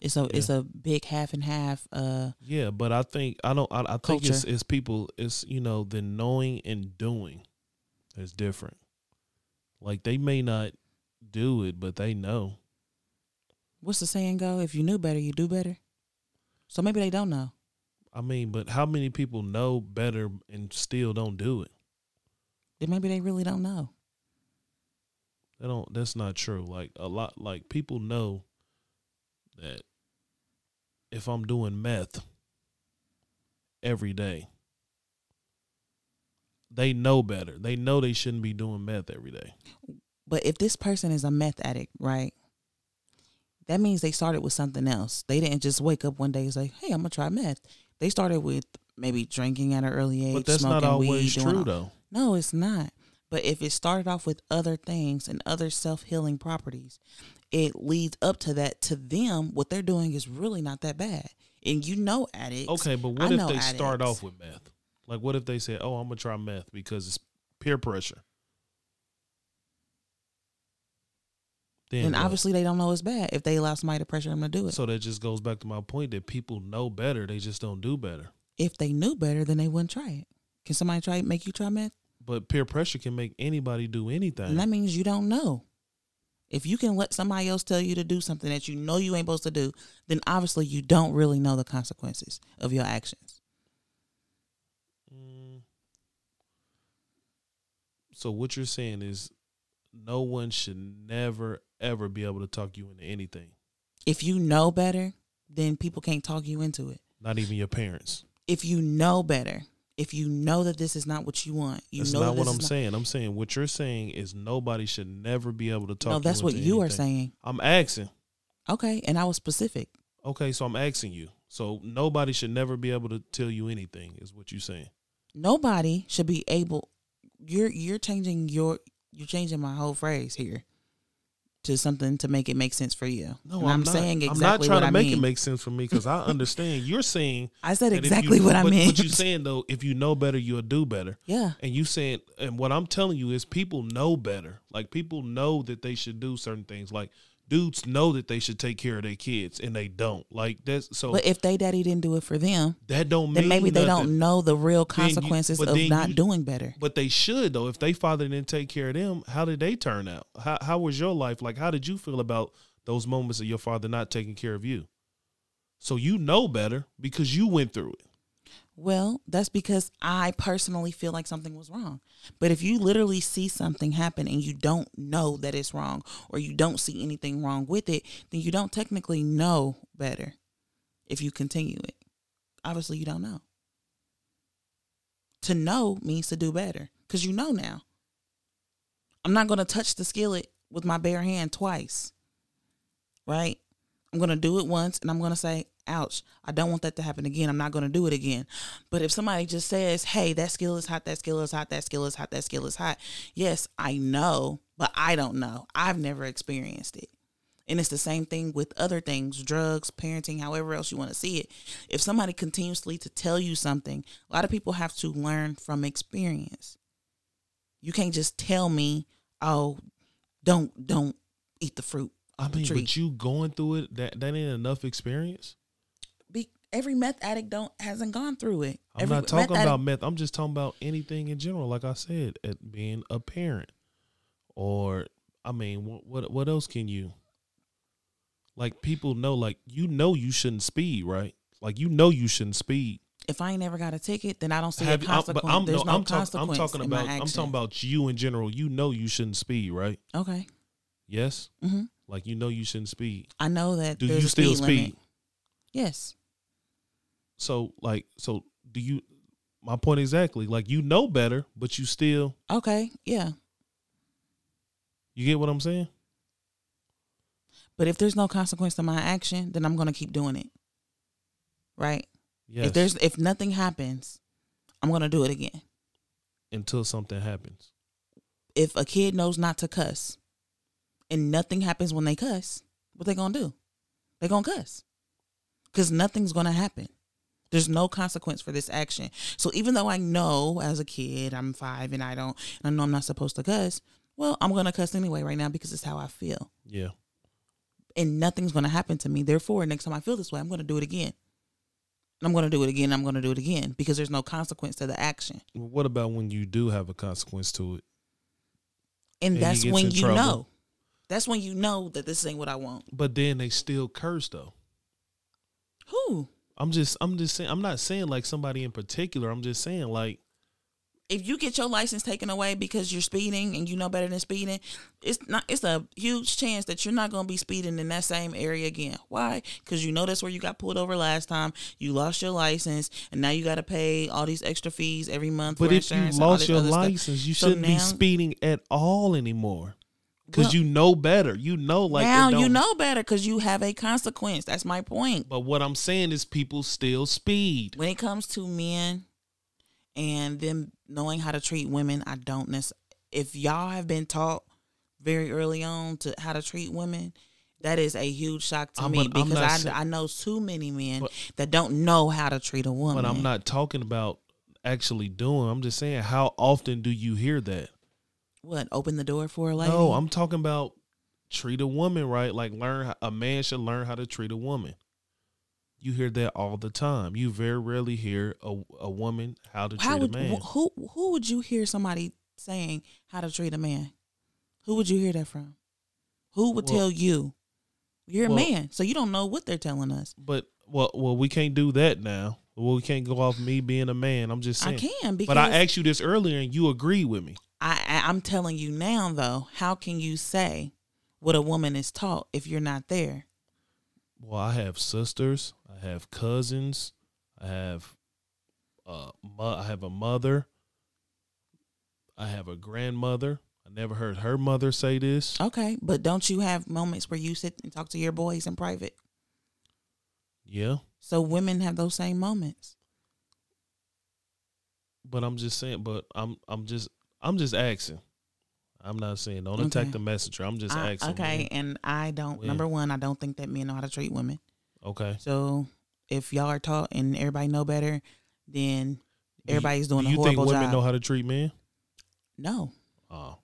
It's a it's a big half and half. Uh, yeah but i think i don't i, I think it's it's people it's you know the knowing and doing is different like they may not do it but they know what's the saying go? If you knew better, you do better. So maybe they don't know. I mean, but how many people know better and still don't do it? Then maybe they really don't know. They don't. That's not true. Like a lot, like people know that if I'm doing meth every day, they know better. They know they shouldn't be doing meth every day. But if this person is a meth addict, right? That means they started with something else. They didn't just wake up one day and say, "Hey, I'm gonna try meth." They started with maybe drinking at an early age, But that's smoking not always weed, true, all- though. No, it's not. But if it started off with other things and other self healing properties, it leads up to that. To them, what they're doing is really not that bad. And you know addicts. Okay, but I what if know they start off with meth? Like, what if they say, "Oh, I'm gonna try meth because it's peer pressure"? Then And what? obviously they don't know it's bad if they allow somebody to pressure them to do it. So that just goes back to my point that people know better, they just don't do better. if they knew better, then they wouldn't try it. Can somebody try make you try meth? But peer pressure can make anybody do anything. And that means you don't know. If you can let somebody else tell you to do something that you know you ain't supposed to do, then obviously you don't really know the consequences of your actions. So what you're saying is no one should never ever be able to talk you into anything. If you know better, then people can't talk you into it. Not even your parents. If you know better if you know that this is not what you want, you That's know not that what I'm not- saying. I'm saying what you're saying is nobody should never be able to talk. No, that's what into you are saying. I'm asking. Okay, and I was specific. Okay, so I'm asking you. So nobody should never be able to tell you anything, is what you're saying. Nobody should be able. You're you're changing your you're changing my whole phrase here to something to make it make sense for you. No, And I'm, I'm, saying I'm not trying to I make mean. it make sense for me because I understand. You're saying I said exactly you- what I but, meant. But you saying though, if you know better, you'll do better. yeah, And you saying, and what I'm telling you is, people know better. Like people know that they should do certain things. Like dudes know that they should take care of their kids, and they don't. Like that's so but if they daddy didn't do it for them, that don't mean then maybe they nothing. don't know the real you- consequences but of not you- doing better. But they should though. If they father didn't take care of them, how did they turn out? How how was your life? Like how did you feel about those moments of your father not taking care of you? So you know better because you went through it. Well, that's because I personally feel like something was wrong. But if you literally see something happen and you don't know that it's wrong or you don't see anything wrong with it, then you don't technically know better if you continue it. Obviously, you don't know. To know means to do better because you know now. I'm not going to touch the skillet with my bare hand twice, right? I'm going to do it once and I'm going to say, ouch, I don't want that to happen again. I'm not going to do it again. But if somebody just says, hey, that skill is hot, that skill is hot, that skill is hot, that skill is hot, yes, I know, but I don't know. I've never experienced it. And it's the same thing with other things, drugs, parenting, however else you want to see it. If somebody continuously to tell you something, a lot of people have to learn from experience. You can't just tell me, "Oh, don't don't eat the fruit." I mean, but you going through it that that ain't enough experience. Every meth addict don't hasn't gone through it. I'm every not talking meth about addict- meth. I'm just talking about anything in general. Like I said, at being a parent, or I mean, what what what else can you? Like people know, like you know, you shouldn't speed, right? Like you know, you shouldn't speed. If I ain't never got a ticket, then I don't see Have a you- I'm- consequence. I'm, There's no, no, I'm, consequence. I'm talking about I'm talking about you in general. You know, you shouldn't speed, right? Okay. Yes, hmm like you know, you shouldn't speed. I know that. Do you still speed? speed? Limit. Yes. So like, so do you? My point exactly. Like you know better, but you still. Okay. Yeah. You get what I'm saying? But if there's no consequence to my action, then I'm gonna keep doing it. Right. Yes. If there's if nothing happens, I'm gonna do it again. until something happens. If a kid knows not to cuss, and nothing happens when they cuss, what they gonna do? They gonna cuss, because nothing's gonna happen. There's no consequence for this action. So even though I know as a kid I'm five and I don't, and I know I'm not supposed to cuss, well, I'm gonna cuss anyway right now because it's how I feel. Yeah. and nothing's going to happen to me. Therefore, next time I feel this way, I'm going to do it again. And I'm going to do it again. I'm going to do it again because there's no consequence to the action. Well, What about when you do have a consequence to it? And And that's when you trouble. know. That's when you know that this ain't what I want. But then they still curse though. Who? I'm just I'm just saying I'm not saying like somebody in particular. I'm just saying like If you get your license taken away because you're speeding and you know better than speeding, it's not. It's a huge chance that you're not going to be speeding in that same area again. Why? Because you know that's where you got pulled over last time. You lost your license, and now you got to pay all these extra fees every month. but for if you insurance and all lost your other stuff. license, you shouldn't be now- speeding at all anymore. Cuz Well- you know better. You know like now you know better because you have a consequence. That's my point. But what I'm saying is people still speed. When it comes to men and them knowing how to treat women, I don't necessarily. If y'all have been taught very early on to how to treat women, that is a huge shock to I'm me because I, I know too many men But- that don't know how to treat a woman. But I'm not talking about actually doing. I'm just saying how often do you hear that? What open the door for a lady? No, I'm talking about treat a woman right. Like learn how- a man should learn how to treat a woman. You hear that all the time. You very rarely hear a, a woman how to how treat would a man. who who would you hear somebody saying how to treat a man? Who would you hear that from? Who would Well- tell you? You're well- a man, so you don't know what they're telling us. But well, well, we can't do that now. Well, we can't go off me being a man. I'm just I can because But I asked you this earlier, and you agreed with me. I, I'm telling you now though. How can you say what a woman is taught if you're not there? Well, I have sisters. I have cousins. I have uh, mo- I have a mother. I have a grandmother. I never heard her mother say this. Okay, but don't you have moments where you sit and talk to your boys in private? Yeah, So women have those same moments. but I'm just saying. But I'm I'm just I'm just asking. I'm not saying don't attack the messenger. I'm just I- asking. okay, and I don't. When? Number one, I don't think that men know how to treat women. Okay. So if y'all are taught and everybody know better, then Do you- everybody's doing do a you think women job. know how to treat men? no, Oh.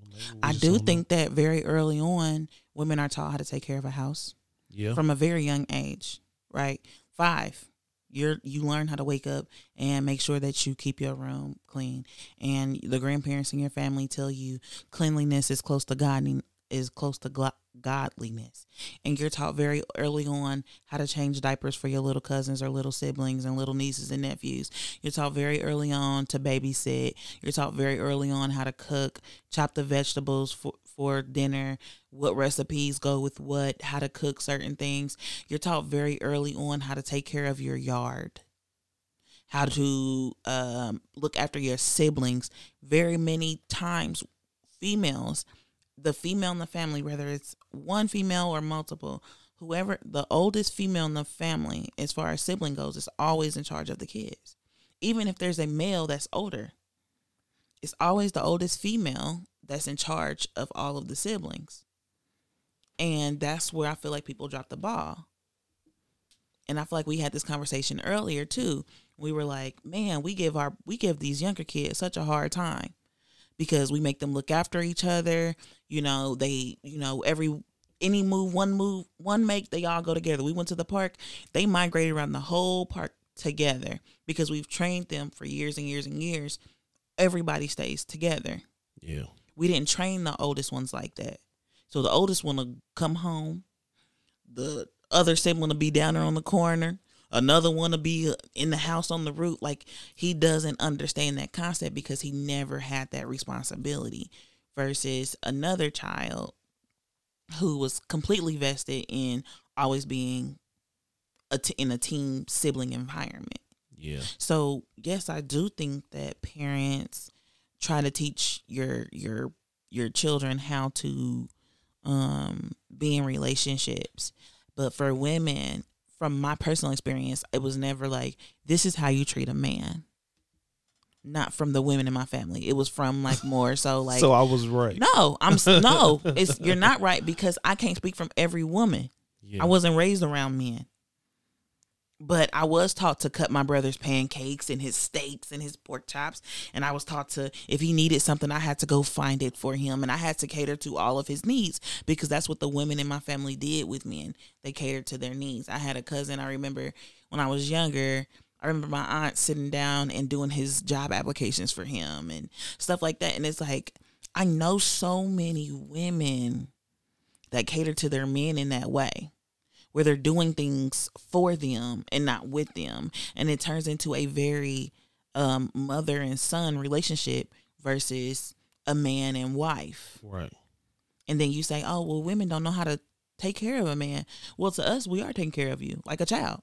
Maybe we I do think that very early on, women are taught how to take care of a house Yeah. from a very young age. Right, five. You're you learn how to wake up and make sure that you keep your room clean, and the grandparents in your family tell you cleanliness is close to God is close to godliness, and you're taught very early on how to change diapers for your little cousins or little siblings and little nieces and nephews. You're taught very early on to babysit. You're taught very early on how to cook, chop the vegetables for for dinner, what recipes go with what, how to cook certain things. You're taught very early on how to take care of your yard, how to um, look after your siblings. Very many times, females, the female in the family, whether it's one female or multiple, whoever the oldest female in the family, as far as sibling goes, is always in charge of the kids. Even if there's a male that's older, it's always the oldest female that's in charge of all of the siblings. And that's where I feel like people drop the ball. And I feel like we had this conversation earlier too. We were like, man, we give our we give these younger kids such a hard time because we make them look after each other. You know, they, you know, every any move, one move, one make, they all go together. We went to the park, they migrated around the whole park together because we've trained them for years and years and years. Everybody stays together. Yeah. We didn't train the oldest ones like that. So the oldest one will come home. The other sibling will be down there on the corner. Another one will be in the house on the roof. Like he doesn't understand that concept because he never had that responsibility. Versus another child who was completely vested in always being a t- in a team sibling environment. Yeah. So yes, I do think that parents try to teach your your your children how to um be in relationships. But for women, from my personal experience, it was never like this is how you treat a man. Not from the women in my family. It was from like more so like so I was right. no, I'm no. It's you're not right because I can't speak from every woman. Yeah. I wasn't raised around men. But I was taught to cut my brother's pancakes and his steaks and his pork chops. And I was taught to, if he needed something, I had to go find it for him. And I had to cater to all of his needs because that's what the women in my family did with men. They catered to their needs. I had a cousin, I remember when I was younger, I remember my aunt sitting down and doing his job applications for him and stuff like that. And it's like, I know so many women that cater to their men in that way where they're doing things for them and not with them. And it turns into a very um, mother and son relationship versus a man and wife. Right. and then you say oh well women don't know how to take care of a man. Well to us we are taking care of you like a child.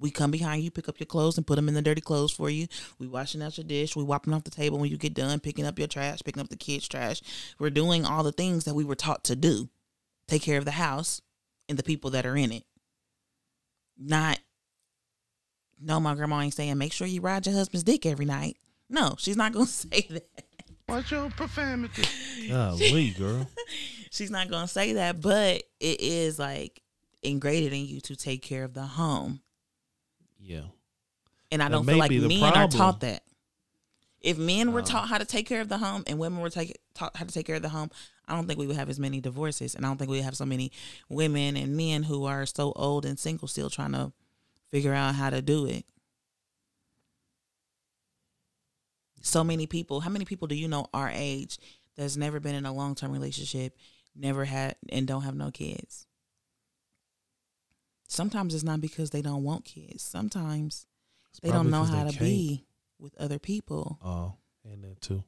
We come behind you pick up your clothes and put them in the dirty clothes for you. We washing out your dish. We wiping off the table when you get done picking up your trash picking up the kids trash. We're doing all the things that we were taught to do. Take care of the house and the people that are in it. Not, no, my grandma ain't saying make sure you ride your husband's dick every night. No, she's not gonna say that. Watch your profanity. Golly, girl. She's not gonna say that, but it is like ingrained in you to take care of the home. Yeah. And I That don't feel like be the men are taught that. If men were taught how to take care of the home and women were take, taught how to take care of the home, I don't think we would have as many divorces. And I don't think we would have so many women and men who are so old and single still trying to figure out how to do it. So many people, how many people do you know our age that's never been in a long term relationship, never had, and don't have no kids? Sometimes it's not because they don't want kids. Sometimes It's they don't know how to can't. be with other people. Oh, and that too.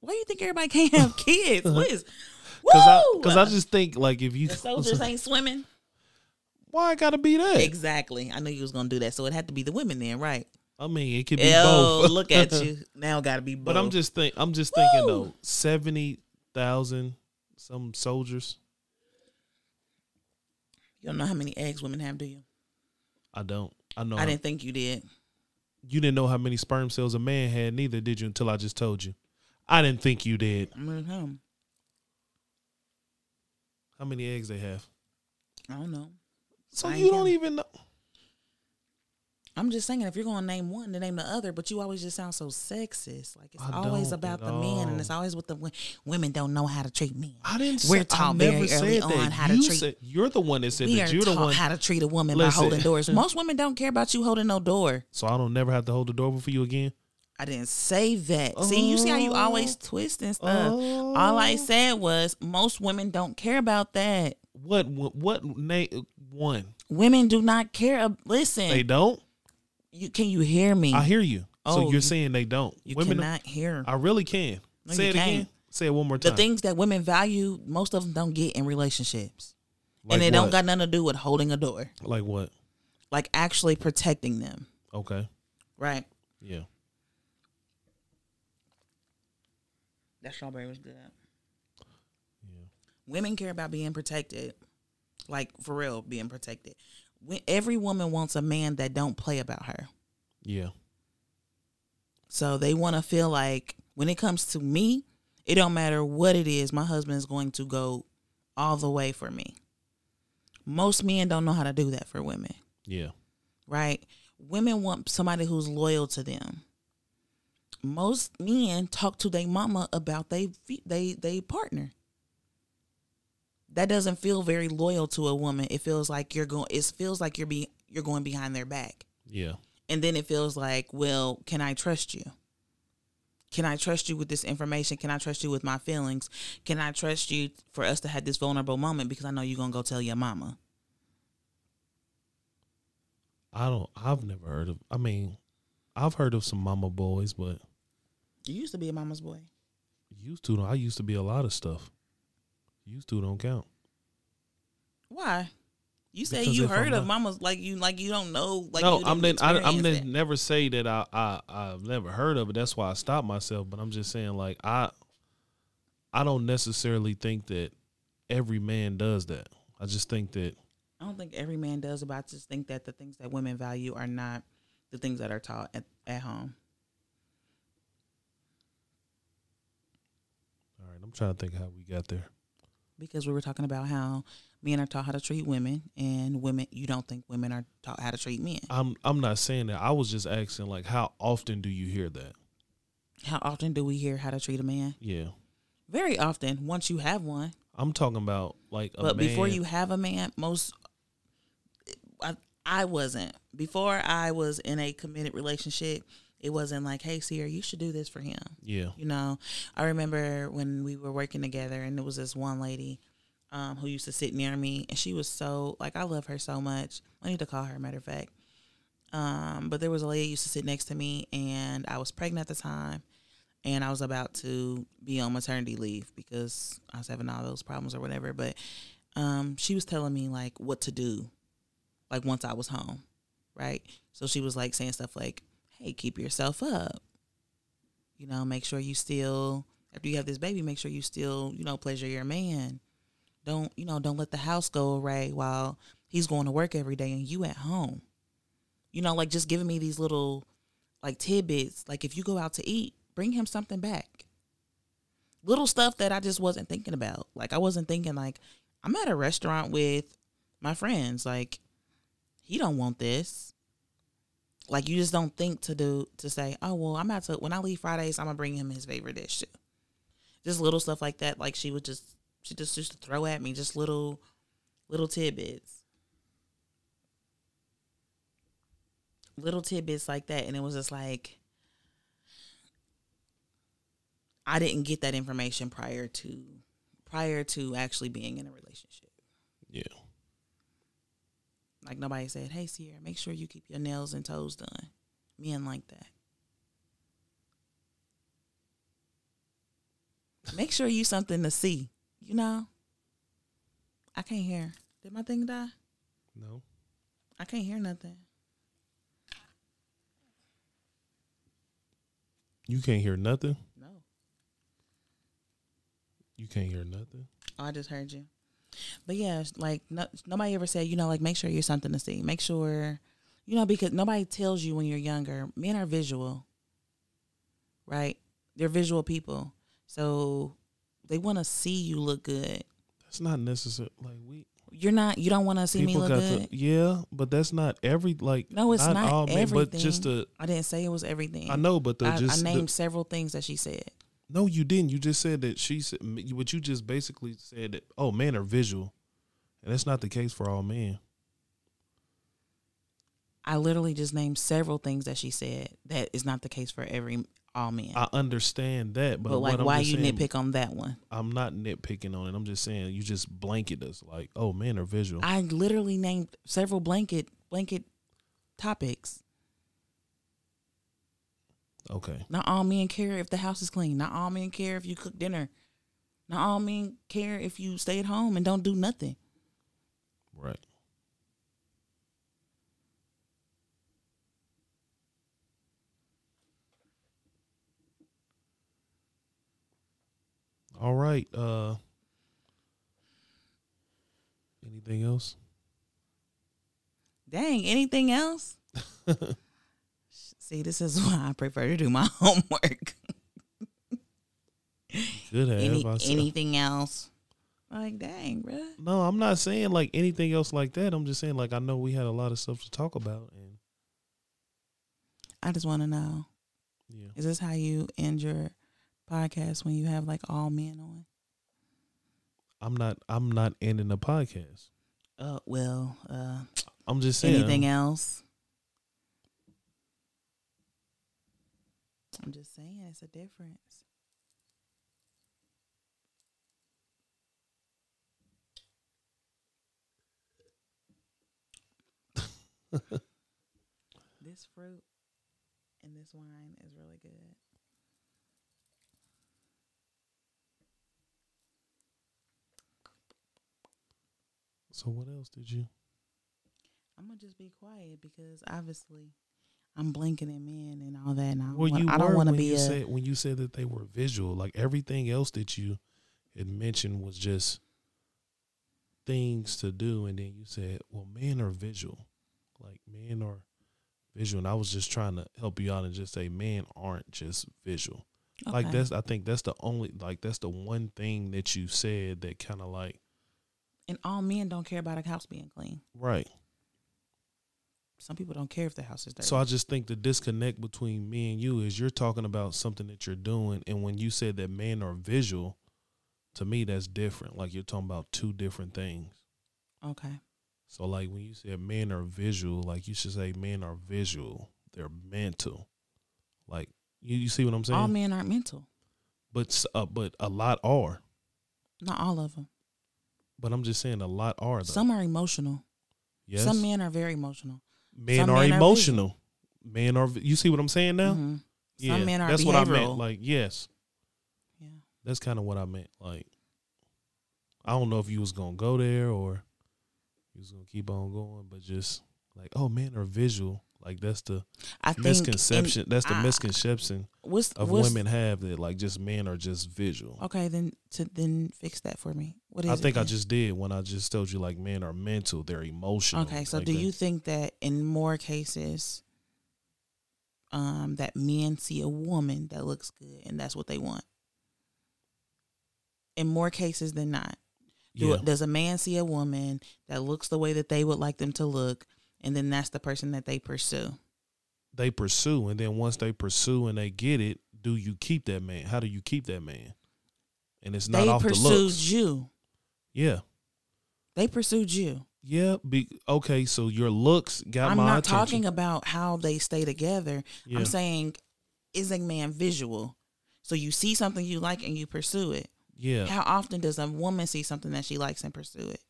Why do you think everybody can't have kids? what is? Because I! 'cause I just think like if you the soldiers ain't swimming. Why I gotta be that? Exactly. I knew you was gonna do that, so it had to be the women then, right? I mean, it could be Oh, both. look at you now. Got to be both. But I'm just think I'm just thinking Woo! though, seventy thousand some soldiers. You don't know how many eggs women have, do you? I don't. I know. I didn't think you did. You didn't know how many sperm cells a man had, neither did you until I just told you. I didn't think you did. I mean, hmm, How many eggs they have? I don't know. So I you don't even know. I'm just saying, if you're gonna name one, to name the other, but you always just sound so sexist. Like it's I always about the men, and it's always with the wo- women don't know how to treat men. I didn't. We're say, taught very early on that. how to treat- said you're the one that said we that. You're the one. how to treat a woman Listen. by holding doors. Most women don't care about you holding no door. So I don't never have to hold the door for you again. I didn't say that. See, you see how you always oh. twist and stuff. All I oh. said was most women don't care about that. What? What? what name? One. Women do not care. Listen, They don't. You can you hear me? I hear you. Oh, so you're saying they don't. you Women. cannot hear. I really can. No, Say it again. can't. Say it one more time. the things that women value, most of them don't get in relationships, Like and it what? don't got nothing to do with holding a door, like what? like actually protecting them. Okay. Right. Yeah. That strawberry was good. Yeah. Women care about being protected, like for real, being protected. Every woman wants a man that don't play about her. Yeah. So they want to feel like when it comes to me, it don't matter what it is, my husband is going to go all the way for me. Most men don't know how to do that for women, Yeah. right? Women want somebody who's loyal to them. Most men talk to their mama about they they they partner. That doesn't feel very loyal to a woman. It feels like you're going. It feels like you're being you're going behind their back. Yeah. And then it feels like, well, can I trust you? Can I trust you with this information? Can I trust you with my feelings? Can I trust you for us to have this vulnerable moment because I know you're going to go tell your mama? I don't. I've never heard of. I mean, I've heard of some mama boys, but You used to be a mama's boy. used to. I used to be a lot of stuff. Used to don't count. Why? You say Because you if I'm heard of not- mamas like you like you don't know like no, you I'm didn't I, then never say that I, I I've never heard of it. That's why I stopped myself. But I'm just saying, like I, I don't necessarily think that every man does that. I just think that I don't think every man does, but I just think that the things that women value are not the things that are taught at, at home. all right. I'm trying to think how we got there. Because we were talking about how men are taught how to treat women and women you don't think women are taught how to treat men I'm I'm not saying that. I was just asking like how often do you hear that? how often do we hear how to treat a man Yeah. very often once you have one I'm talking about like a but before you have a man most I, I wasn't before i was in a committed relationship it wasn't like hey Sierra, you should do this for him Yeah. You know, I remember when we were working together, and there was this one lady um, who used to sit near me, and she was so like I love her so much. I need to call her, matter of fact. Um, but there was a lady who used to sit next to me, and I was pregnant at the time, and I was about to be on maternity leave because I was having all those problems or whatever. But um, she was telling me like what to do, like once I was home, right? So she was like saying stuff like, "Hey, keep yourself up." you know make sure you still after you have this baby make sure you still you know pleasure your man. Don't you know don't let the house go away while he's going to work every day and you at home. You know like just giving me these little like tidbits. Like if you go out to eat bring him something back. Little stuff that i just wasn't thinking about. Like i wasn't thinking like i'm at a restaurant with my friends. Like he don't want this like you just don't think to do to say, oh well, I'm about to when I leave Fridays, I'm gonna bring him his favorite dish too. Just little stuff like that. Like she would just she just used to throw at me just little little tidbits. Little tidbits like that. And it was just like I didn't get that information prior to prior to actually being in a relationship. Yeah. Like nobody said, "Hey Sierra, make sure you keep your nails and toes done." Men like that. Make sure you something to see. You know. I can't hear. Did my thing die? No. I can't hear nothing. You can't hear nothing. No. You can't hear nothing. Oh, I just heard you. But yeah, like no, nobody ever said, you know, like make sure you're something to see. Make sure, you know, because nobody tells you when you're younger. Men are visual, right? They're visual people, so they want to see you look good. That's not necessary. Like we You're not. You don't want to see me look good. to yeah, but that's not every like no, it's not, all men, everything. but just the I didn't say it was everything. I know, but the I, just I the- named several things that she said. No, you didn't. You just said that she said, but you just basically said that oh, men are visual, and that's not the case for all men. I literally just named several things that she said that is not the case for every all men. I understand that, but, but like, what why you saying, nitpick on that one? I'm not nitpicking on it. I'm just saying you just blanket us like, oh, men are visual. I literally named several blanket blanket topics. Okay, Not all men care if the house is clean. Not all men care if you cook dinner. Not all men care if you stay at home and don't do nothing. right. All right. Uh anything else? Dang, anything else? See, this is why I prefer to do my homework. Good have. Any, anything else? Like, dang, bruh. No, I'm not saying like anything else like that. I'm just saying like I know we had a lot of stuff to talk about and I just want to know yeah. is this how you end your podcast when you have like all men on? I'm not I'm not ending the podcast. Uh, well, uh, I'm just saying anything else? I'm just saying it's a difference. this fruit and this wine is really good. So what else did you I'm gonna just be quiet because obviously I'm blinking at men and all that, and I, Well, want, I don't want to be you a. said when you said that they were visual. Like everything else that you had mentioned was just things to do, and then you said, "Well, men are visual. Like men are visual." And I was just trying to help you out and just say, men aren't just visual. Like that's I think that's the only like that's the one thing that you said that kind of like and all men don't care about a house being clean. right. Some people don't care if the house is dirty. So I just think the disconnect between me and you is you're talking about something that you're doing, and when you said that men are visual, to me that's different. Like you're talking about two different things. okay. So like when you said men are visual, like you should say men are visual. They're mental. Like you, you see what I'm saying? All men aren't mental. but uh, but a lot are. Not all of them. But I'm just saying a lot are though. Some are emotional. yes. Some men are very emotional. Men are men are emotional. men are. You see what I'm saying now? Mhm. Yeah, Some men are that's what I meant. Like yes. Yeah. That's kind of what I meant. Like, I don't know if you was gonna go there or you was gonna keep on going, but just like, oh, men are visual. Like that's the I misconception. in- that's the I- misconception What's, of what's, women have that like just men are just visual. Okay, then to then fix that for me. What is I it think I just did when I just told you like men are mental, they're emotional. Okay, so like do that. you think that in more cases, um, that men see a woman that looks good and that's what they want? In more cases than not, do, Yeah, does a man see a woman that looks the way that they would like them to look, and then that's the person that they pursue? they pursue, and then once they pursue and they get it, do you keep that man? How do you keep that man? And it's not they off the pursued looks. you. Yeah. They pursued you. Yeah, be okay. So your looks got I'm my not attention. talking about how they stay together. Yeah, I'm saying, is a man visual? So you see something you like and you pursue it. yeah. How often does a woman see something that she likes and pursue it?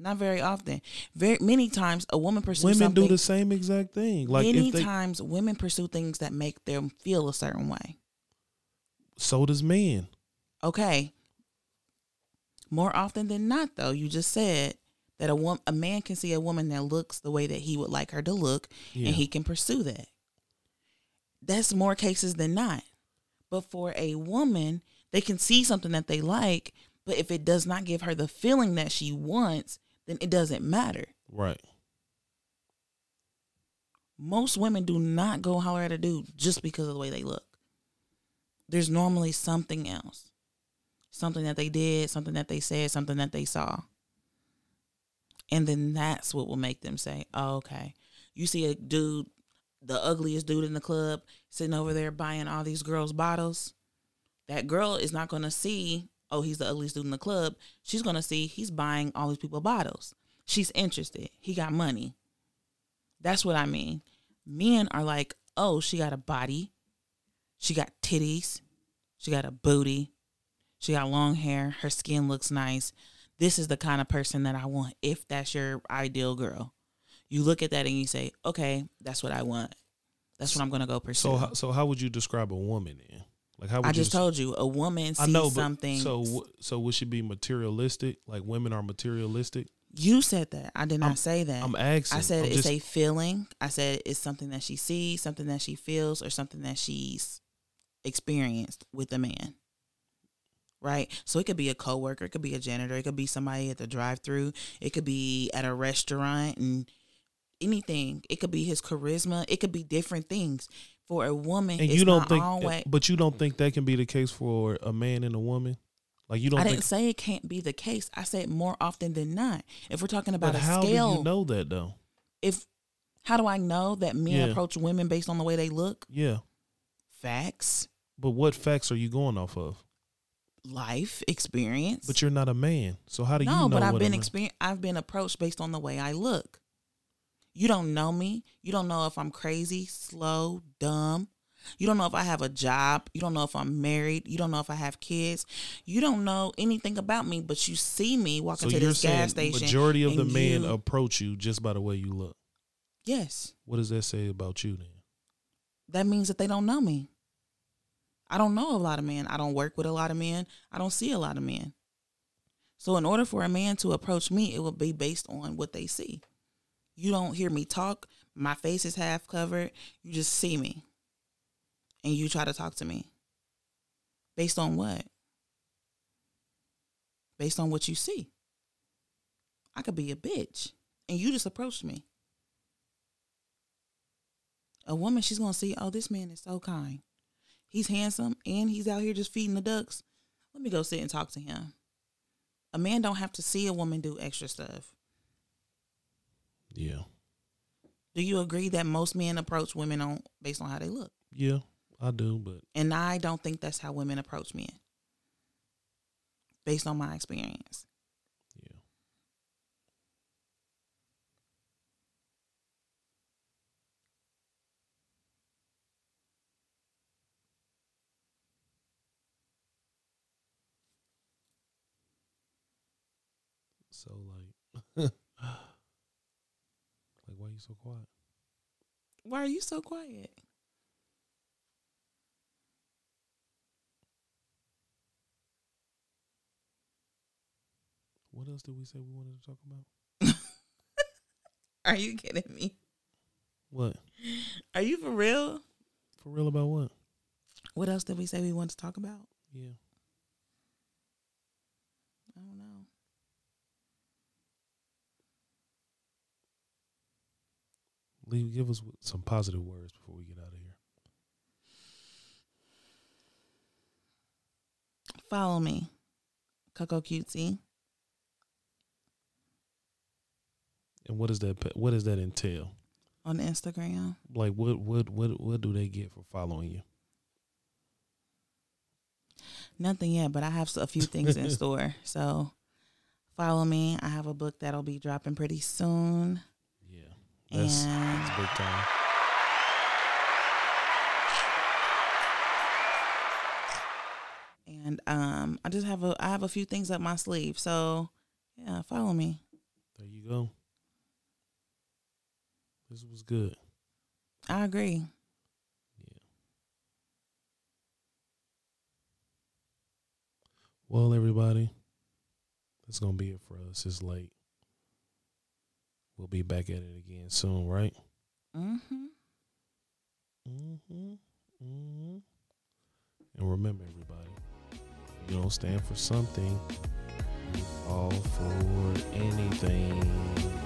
Not very often. Very many times a woman pursues Women do the same exact thing. Like many if they, times women pursue things that make them feel a certain way. so does men. Okay. More often than not, though, you just said that a woman, a man can see a woman that looks the way that he would like her to look, Yeah. and he can pursue that. That's more cases than not. But for a woman, they can see something that they like, but if it does not give her the feeling that she wants, then it doesn't matter. right. Most women do not go holler at a dude just because of the way they look. There's normally something else. Something that they did, something that they said, something that they saw. And then that's what will make them say, oh, okay. You see a dude, the ugliest dude in the club, sitting over there buying all these girls' bottles. That girl is not going to see, oh, he's the ugliest dude in the club. She's to see he's buying all these people bottles. She's interested. He got money. That's what I mean. Men are like, oh, she got a body. She got titties. She got a booty. She got long hair. Her skin looks nice. This is the kind of person that I want if that's your ideal girl. You look at that and you say, okay, that's what I want. That's what I'm going to go pursue. So how, so how would you describe a woman then? Like how would I just s- told you, a woman sees I know, but something. so so would she be materialistic? Like women are materialistic? you said that. I did not I'm- say that. I'm asking. I said I'm it's just- a feeling. I said it's something that she sees, something that she feels, or something that she's experienced with a man. Right? So it could be a coworker, it could be a janitor, it could be somebody at the drive through, it could be at a restaurant and anything. It could be his charisma, it could be different things. For a woman, and it's you don't think, always but you don't think that can be the case for a man and a woman? Like you don't I think didn't say it can't be the case. I said more often than not. If we're talking about a how scale, do you know that though? if how do I know that men Yeah. approach women based on the way they look? Yeah, Facts, but what facts are you going off of? life experience. But you're not a man, so how do you no, know? but I've been a man- exper- I've been approached based on the way I look. You don't know me. You don't know if I'm crazy, slow, dumb. You don't know if I have a job. You don't know if I'm married. You don't know if I have kids. You don't know anything about me, but you see me walking So you're this gas station. majority of the men you- approach you just by the way you look. yes. What does that say about you then? that means that they don't know me. I don't know a lot of men. I don't work with a lot of men. I don't see a lot of men. So in order for a man to approach me, it will be based on what they see. You don't hear me talk. My face is half covered. You just see me. And you try to talk to me. Based on what? Based on what you see. I could be a bitch. And you just approached me. A woman, she's gonna see, oh, this man is so kind. He's handsome and he's out here just feeding the ducks. Let me go sit and talk to him. A man don't have to see a woman do extra stuff. Yeah, Do you agree that most men approach women on based on how they look? yeah, I do, but And I don't think that's how women approach men. Based on my experience. yeah. So like, like why you so quiet? Why are you so quiet? What else did we say we wanted to talk about? Are you kidding me? What Are you for real? for real about what? What else did we say we wanted to talk about? Yeah. I don't know. Leave, give us some positive words before we get out of here. Follow me. Coco Cutesy. And what does that what does that entail? on Instagram. Like what what what what do they get for following you? Nothing yet, but I have a few things in store. So follow me. I have a book that'll be dropping pretty soon. That's, And- that's big time. And um I just have a I have a few things up my sleeve. So yeah, follow me. There you go. This was good. I agree. Yeah. Well, everybody, that's gonna be it for us. It's late. We'll be back at it again soon, right? Mm-hmm. Mm-hmm. Mm-hmm. And remember, everybody, you don't stand for something, you fall for anything.